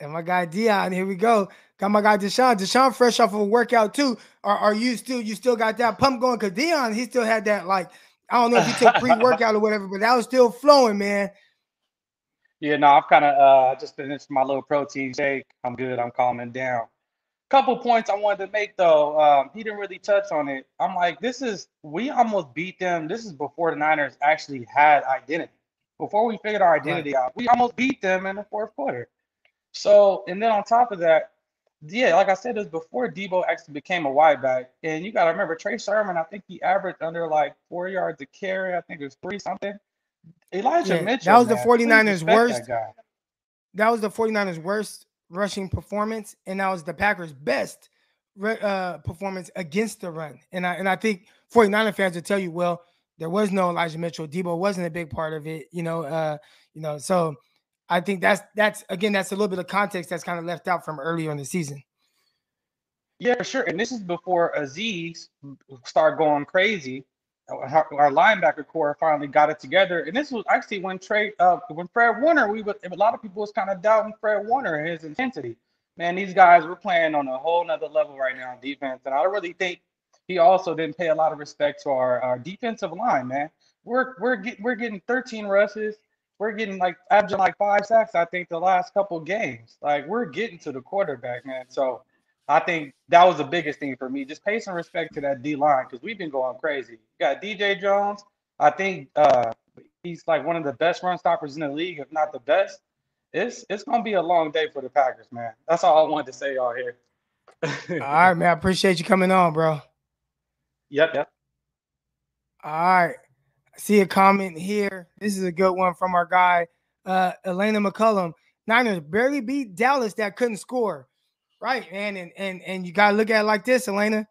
And my guy Dion, here we go. Got my guy Deshaun. Deshaun fresh off of a workout too. Are, are you still you still got that pump going? Cause Dion, he still had that like I don't know if he took pre-workout or whatever, but that was still flowing, man. Yeah, no, I've kind of uh just finished my little protein shake. I'm good. I'm calming down. Couple points I wanted to make though. Um, he didn't really touch on it. I'm like, this is we almost beat them. This is before the Niners actually had identity before we figured our identity right. out, we almost beat them in the fourth quarter. So, and then on top of that, yeah, like I said, it was before Deebo actually became a wide back. And you got to remember, Trey Sermon, I think he averaged under like four yards a carry. I think it was three something. Elijah yeah, Mitchell. That was man, the 49ers' worst. That, that, was the 49ers' worst rushing performance. And that was the Packers' best uh, performance against the run. And I, and I think 49er fans will tell you, well, there was no Elijah Mitchell. Deebo wasn't a big part of it, you know. Uh, you know, so I think that's that's again that's a little bit of context that's kind of left out from earlier in the season. Yeah, sure. And this is before Azeez started going crazy. Our, our linebacker core finally got it together, and this was actually when Trey, uh, when Fred Warner, we was, a lot of people was kind of doubting Fred Warner and his intensity. Man, these guys were playing on a whole nother level right now on defense, and I really think he also didn't pay a lot of respect to our, our defensive line, man. We're we're getting we're getting 13 rushes. We're getting like averaging like five sacks, I think, the last couple games. Like we're getting to the quarterback, man. So I think that was the biggest thing for me. Just pay some respect to that D line because we've been going crazy. You got DJ Jones. I think uh, he's like one of the best run stoppers in the league, if not the best. It's it's gonna be a long day for the Packers, man. That's all I wanted to say y'all here. all right, man. I appreciate you coming on, bro. Yep, yep. All right. I see a comment here. This is a good one from our guy, uh, Elena McCullum. Niners barely beat Dallas that couldn't score. Right, man. And and and you gotta look at it like this, Elena.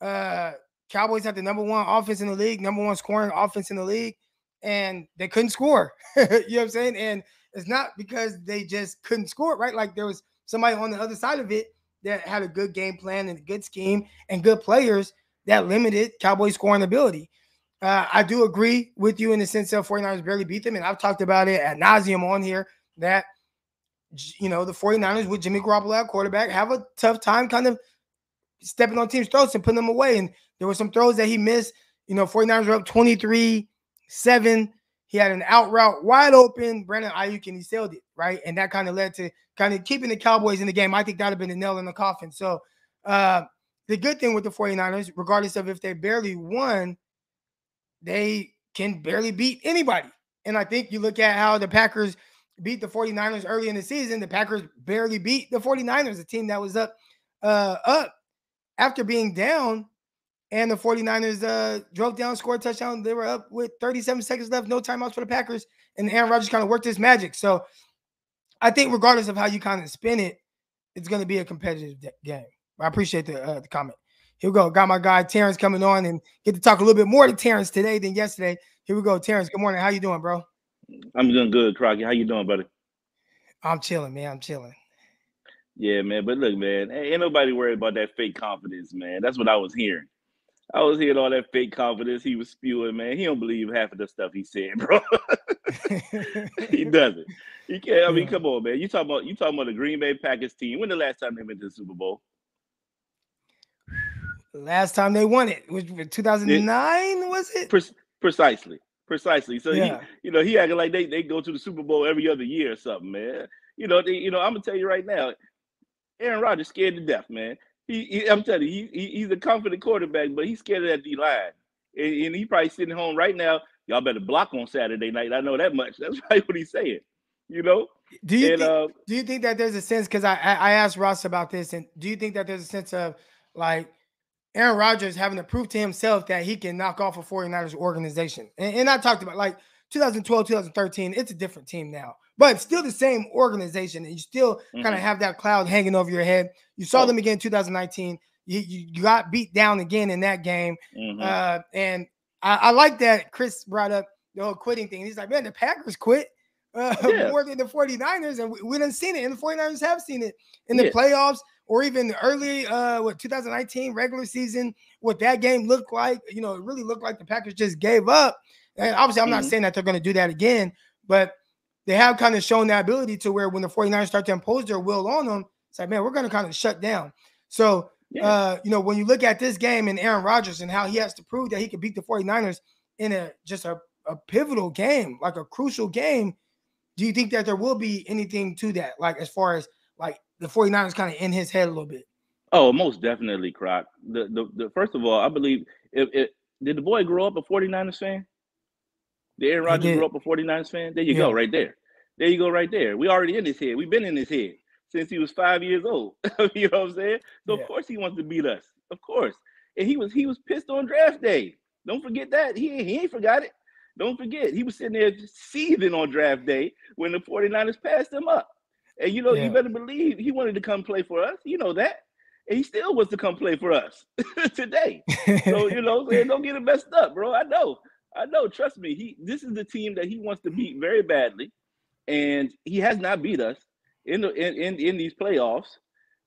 Uh Cowboys have the number one offense in the league, number one scoring offense in the league, and they couldn't score. you know what I'm saying? And it's not because they just couldn't score, right? Like there was somebody on the other side of it that had a good game plan and a good scheme and good players that limited Cowboys scoring ability. Uh, I do agree with you in the sense of 49ers barely beat them. And I've talked about it at nauseum on here that, you know, the 49ers with Jimmy Garoppolo at quarterback have a tough time kind of stepping on teams' throats and putting them away. And there were some throws that he missed. You know, 49ers were up 23 7. He had an out route wide open, Brandon Aiyuk, and he sailed it, right? And that kind of led to kind of keeping the Cowboys in the game. I think that would have been the nail in the coffin. So, uh, the good thing with the 49ers, regardless of if they barely won, they can barely beat anybody. And I think you look at how the Packers beat the 49ers early in the season, the Packers barely beat the 49ers, a team that was up uh, up after being down and the 49ers uh, drove down, scored a touchdown. They were up with 37 seconds left, no timeouts for the Packers, and Aaron Rodgers kind of worked his magic. So I think regardless of how you kind of spin it, it's going to be a competitive game. I appreciate the, uh, the comment. Here we go. Got my guy Terrence coming on and get to talk a little bit more to Terrence today than yesterday. Here we go, Terrence. Good morning. How you doing, bro? I'm doing good, Crockett. How you doing, buddy? I'm chilling, man. I'm chilling. Yeah, man. But look, man, ain't nobody worried about that fake confidence, man. That's what I was hearing. I was hearing all that fake confidence he was spewing, man. He don't believe half of the stuff he said, bro. he doesn't. He can't. I mean, come on, man. You talking about you talking about the Green Bay Packers team? When the last time they went to the Super Bowl? Last time they won it was 2009, was it? Pre- precisely, precisely. So yeah. he, you know, he acting like they they go to the Super Bowl every other year or something, man. You know, they, you know, I'm gonna tell you right now, Aaron Rodgers scared to death, man he, he, I'm telling you, he, he, he's a confident quarterback, but he's scared of that D line, and, and he probably sitting home right now. Y'all better block on Saturday night. I know that much. That's right what he's saying. You know. Do you and, think, uh, do you think that there's a sense? Because I I asked Ross about this, and do you think that there's a sense of like Aaron Rodgers having to prove to himself that he can knock off a 49ers organization? And, and I talked about like 2012, 2013. It's a different team now but still the same organization, and you still mm-hmm. kind of have that cloud hanging over your head. You saw them again in 2019. You, you, got beat down again in that game, mm-hmm. uh, and I, I, like that Chris brought up the whole quitting thing. He's like, man, the Packers quit uh, yeah. more than the 49ers, and we, we didn't seen it, and the 49ers have seen it in the yeah. playoffs or even the early uh what 2019 regular season, what that game looked like. You know, it really looked like the Packers just gave up. And obviously, I'm mm-hmm. not saying that they're going to do that again, but they have kind of shown that ability to where when the 49ers start to impose their will on them, it's like, man, we're going to kind of shut down. So, yeah. uh, you know, when you look at this game and Aaron Rodgers and how he has to prove that he can beat the 49ers in a just a, a pivotal game, like a crucial game, do you think that there will be anything to that? Like, as far as the 49ers kind of in his head a little bit? Oh, most definitely, Croc. The, the, the first of all, I believe if it did the boy grow up a 49ers fan? The Aaron Rodgers grew up a 49ers fan? There you yeah. go, right there. There you go, right there. We already in his head. We've been in his head since he was five years old. you know what I'm saying? So yeah. of course he wants to beat us. Of course. And he was he was pissed on draft day. Don't forget that. He, he ain't forgot it. Don't forget. He was sitting there seething on draft day when the 49ers passed him up. And you know, yeah. you better believe he wanted to come play for us. You know that. And he still wants to come play for us today. so, you know, don't get it messed up, bro. I know. I know. Trust me. He this is the team that he wants to beat very badly and he has not beat us in the in in, in these playoffs.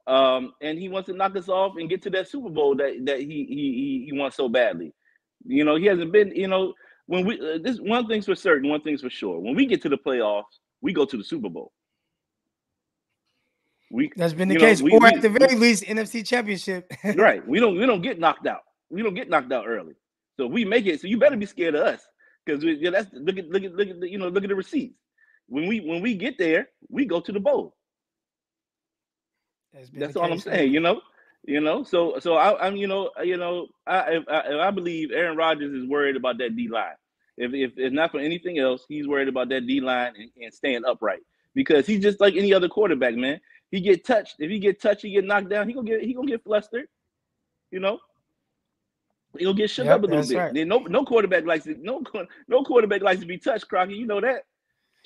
Um, and he wants to knock us off and get to that Super Bowl that that he he he wants so badly. You know, he hasn't been. You know, when we uh, this one thing's for certain, one thing's for sure. When we get to the playoffs, we go to the Super Bowl. We that's been the case, know, we, or at the very we, least, NFC Championship. right. We don't we don't get knocked out. We don't get knocked out early. So we make it. So you better be scared of us because yeah, that's look at look at look at you know look at the receipts when we when we get there, we go to the bowl. That's that's all I'm saying. You know, you know. So so I, am you know you know I, I I believe Aaron Rodgers is worried about that D line. If, if if not for anything else, he's worried about that D line and, and staying upright because he's just like any other quarterback, man. He get touched. If he get touched, he get knocked down. He gonna get he gonna get flustered. You know, he'll get shook yep, up a little bit. Right. No no quarterback likes to no no quarterback likes to be touched, Crockett. You know that.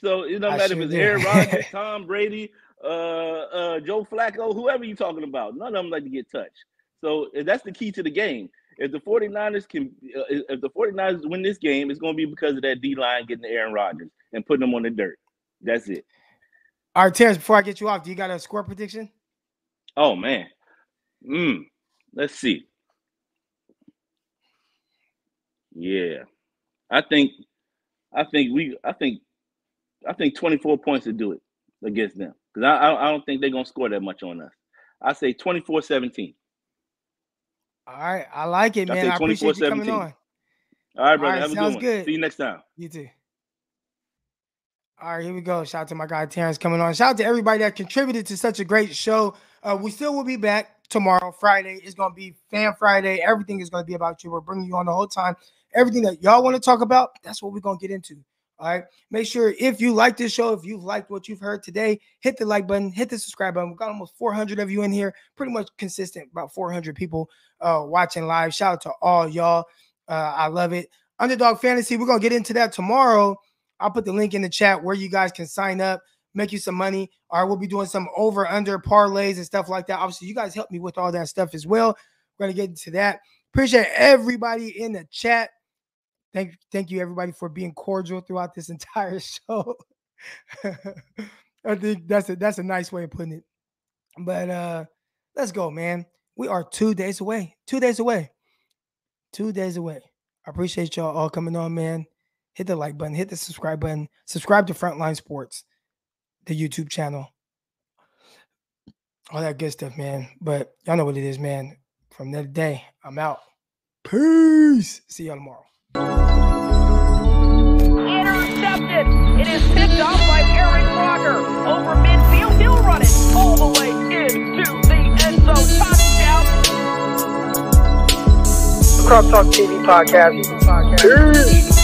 So it don't matter if it's Aaron Rodgers, Tom Brady, uh, uh, Joe Flacco, whoever you're talking about. None of them like to get touched. So that's the key to the game. If the 49ers can, uh, if the 49ers win this game, it's going to be because of that D line getting to Aaron Rodgers and putting them on the dirt. That's it. All right, Terrence, before I get you off, do you got a score prediction? Oh, man. Mm, let's see. Yeah. I think I think we I think I think 24 points to do it against them because I, I, don't think they're gonna score that much on us. I say 24-17. All right, I like it, man. I, I appreciate you coming on. All right, brother. All right, Have a good one. Good. See you next time. You too. All right, here we go. Shout out to my guy Terrence coming on. Shout out to everybody that contributed to such a great show. Uh, we still will be back tomorrow, Friday. It's gonna be Fan Friday. Everything is gonna be about you. We're bringing you on the whole time. Everything that y'all want to talk about, that's what we're gonna get into. All right. Make sure if you like this show, if you've liked what you've heard today, hit the like button, hit the subscribe button. We've got almost 400 of you in here, pretty much consistent, about 400 people uh, watching live. Shout out to all y'all. Uh, I love it. Underdog Fantasy, we're going to get into that tomorrow. I'll put the link in the chat where you guys can sign up, make you some money. All right, we'll be doing some over under parlays and stuff like that. Obviously, you guys help me with all that stuff as well. We're to get into that. Appreciate everybody in the chat. Thank, thank you everybody for being cordial throughout this entire show. I think that's a that's a nice way of putting it. But uh let's go, man. We are two days away. Two days away. Two days away. I appreciate y'all all coming on, man. Hit the like button, hit the subscribe button, subscribe to Frontline Sports, the YouTube channel. All that good stuff, man. But y'all know what it is, man. From that day, I'm out. Peace. See y'all tomorrow. Intercepted. It is picked off by Aaron Crocker. Over midfield, he'll run it all the way into the end zone. Touchdown. Croc Talk TV podcast. Peace.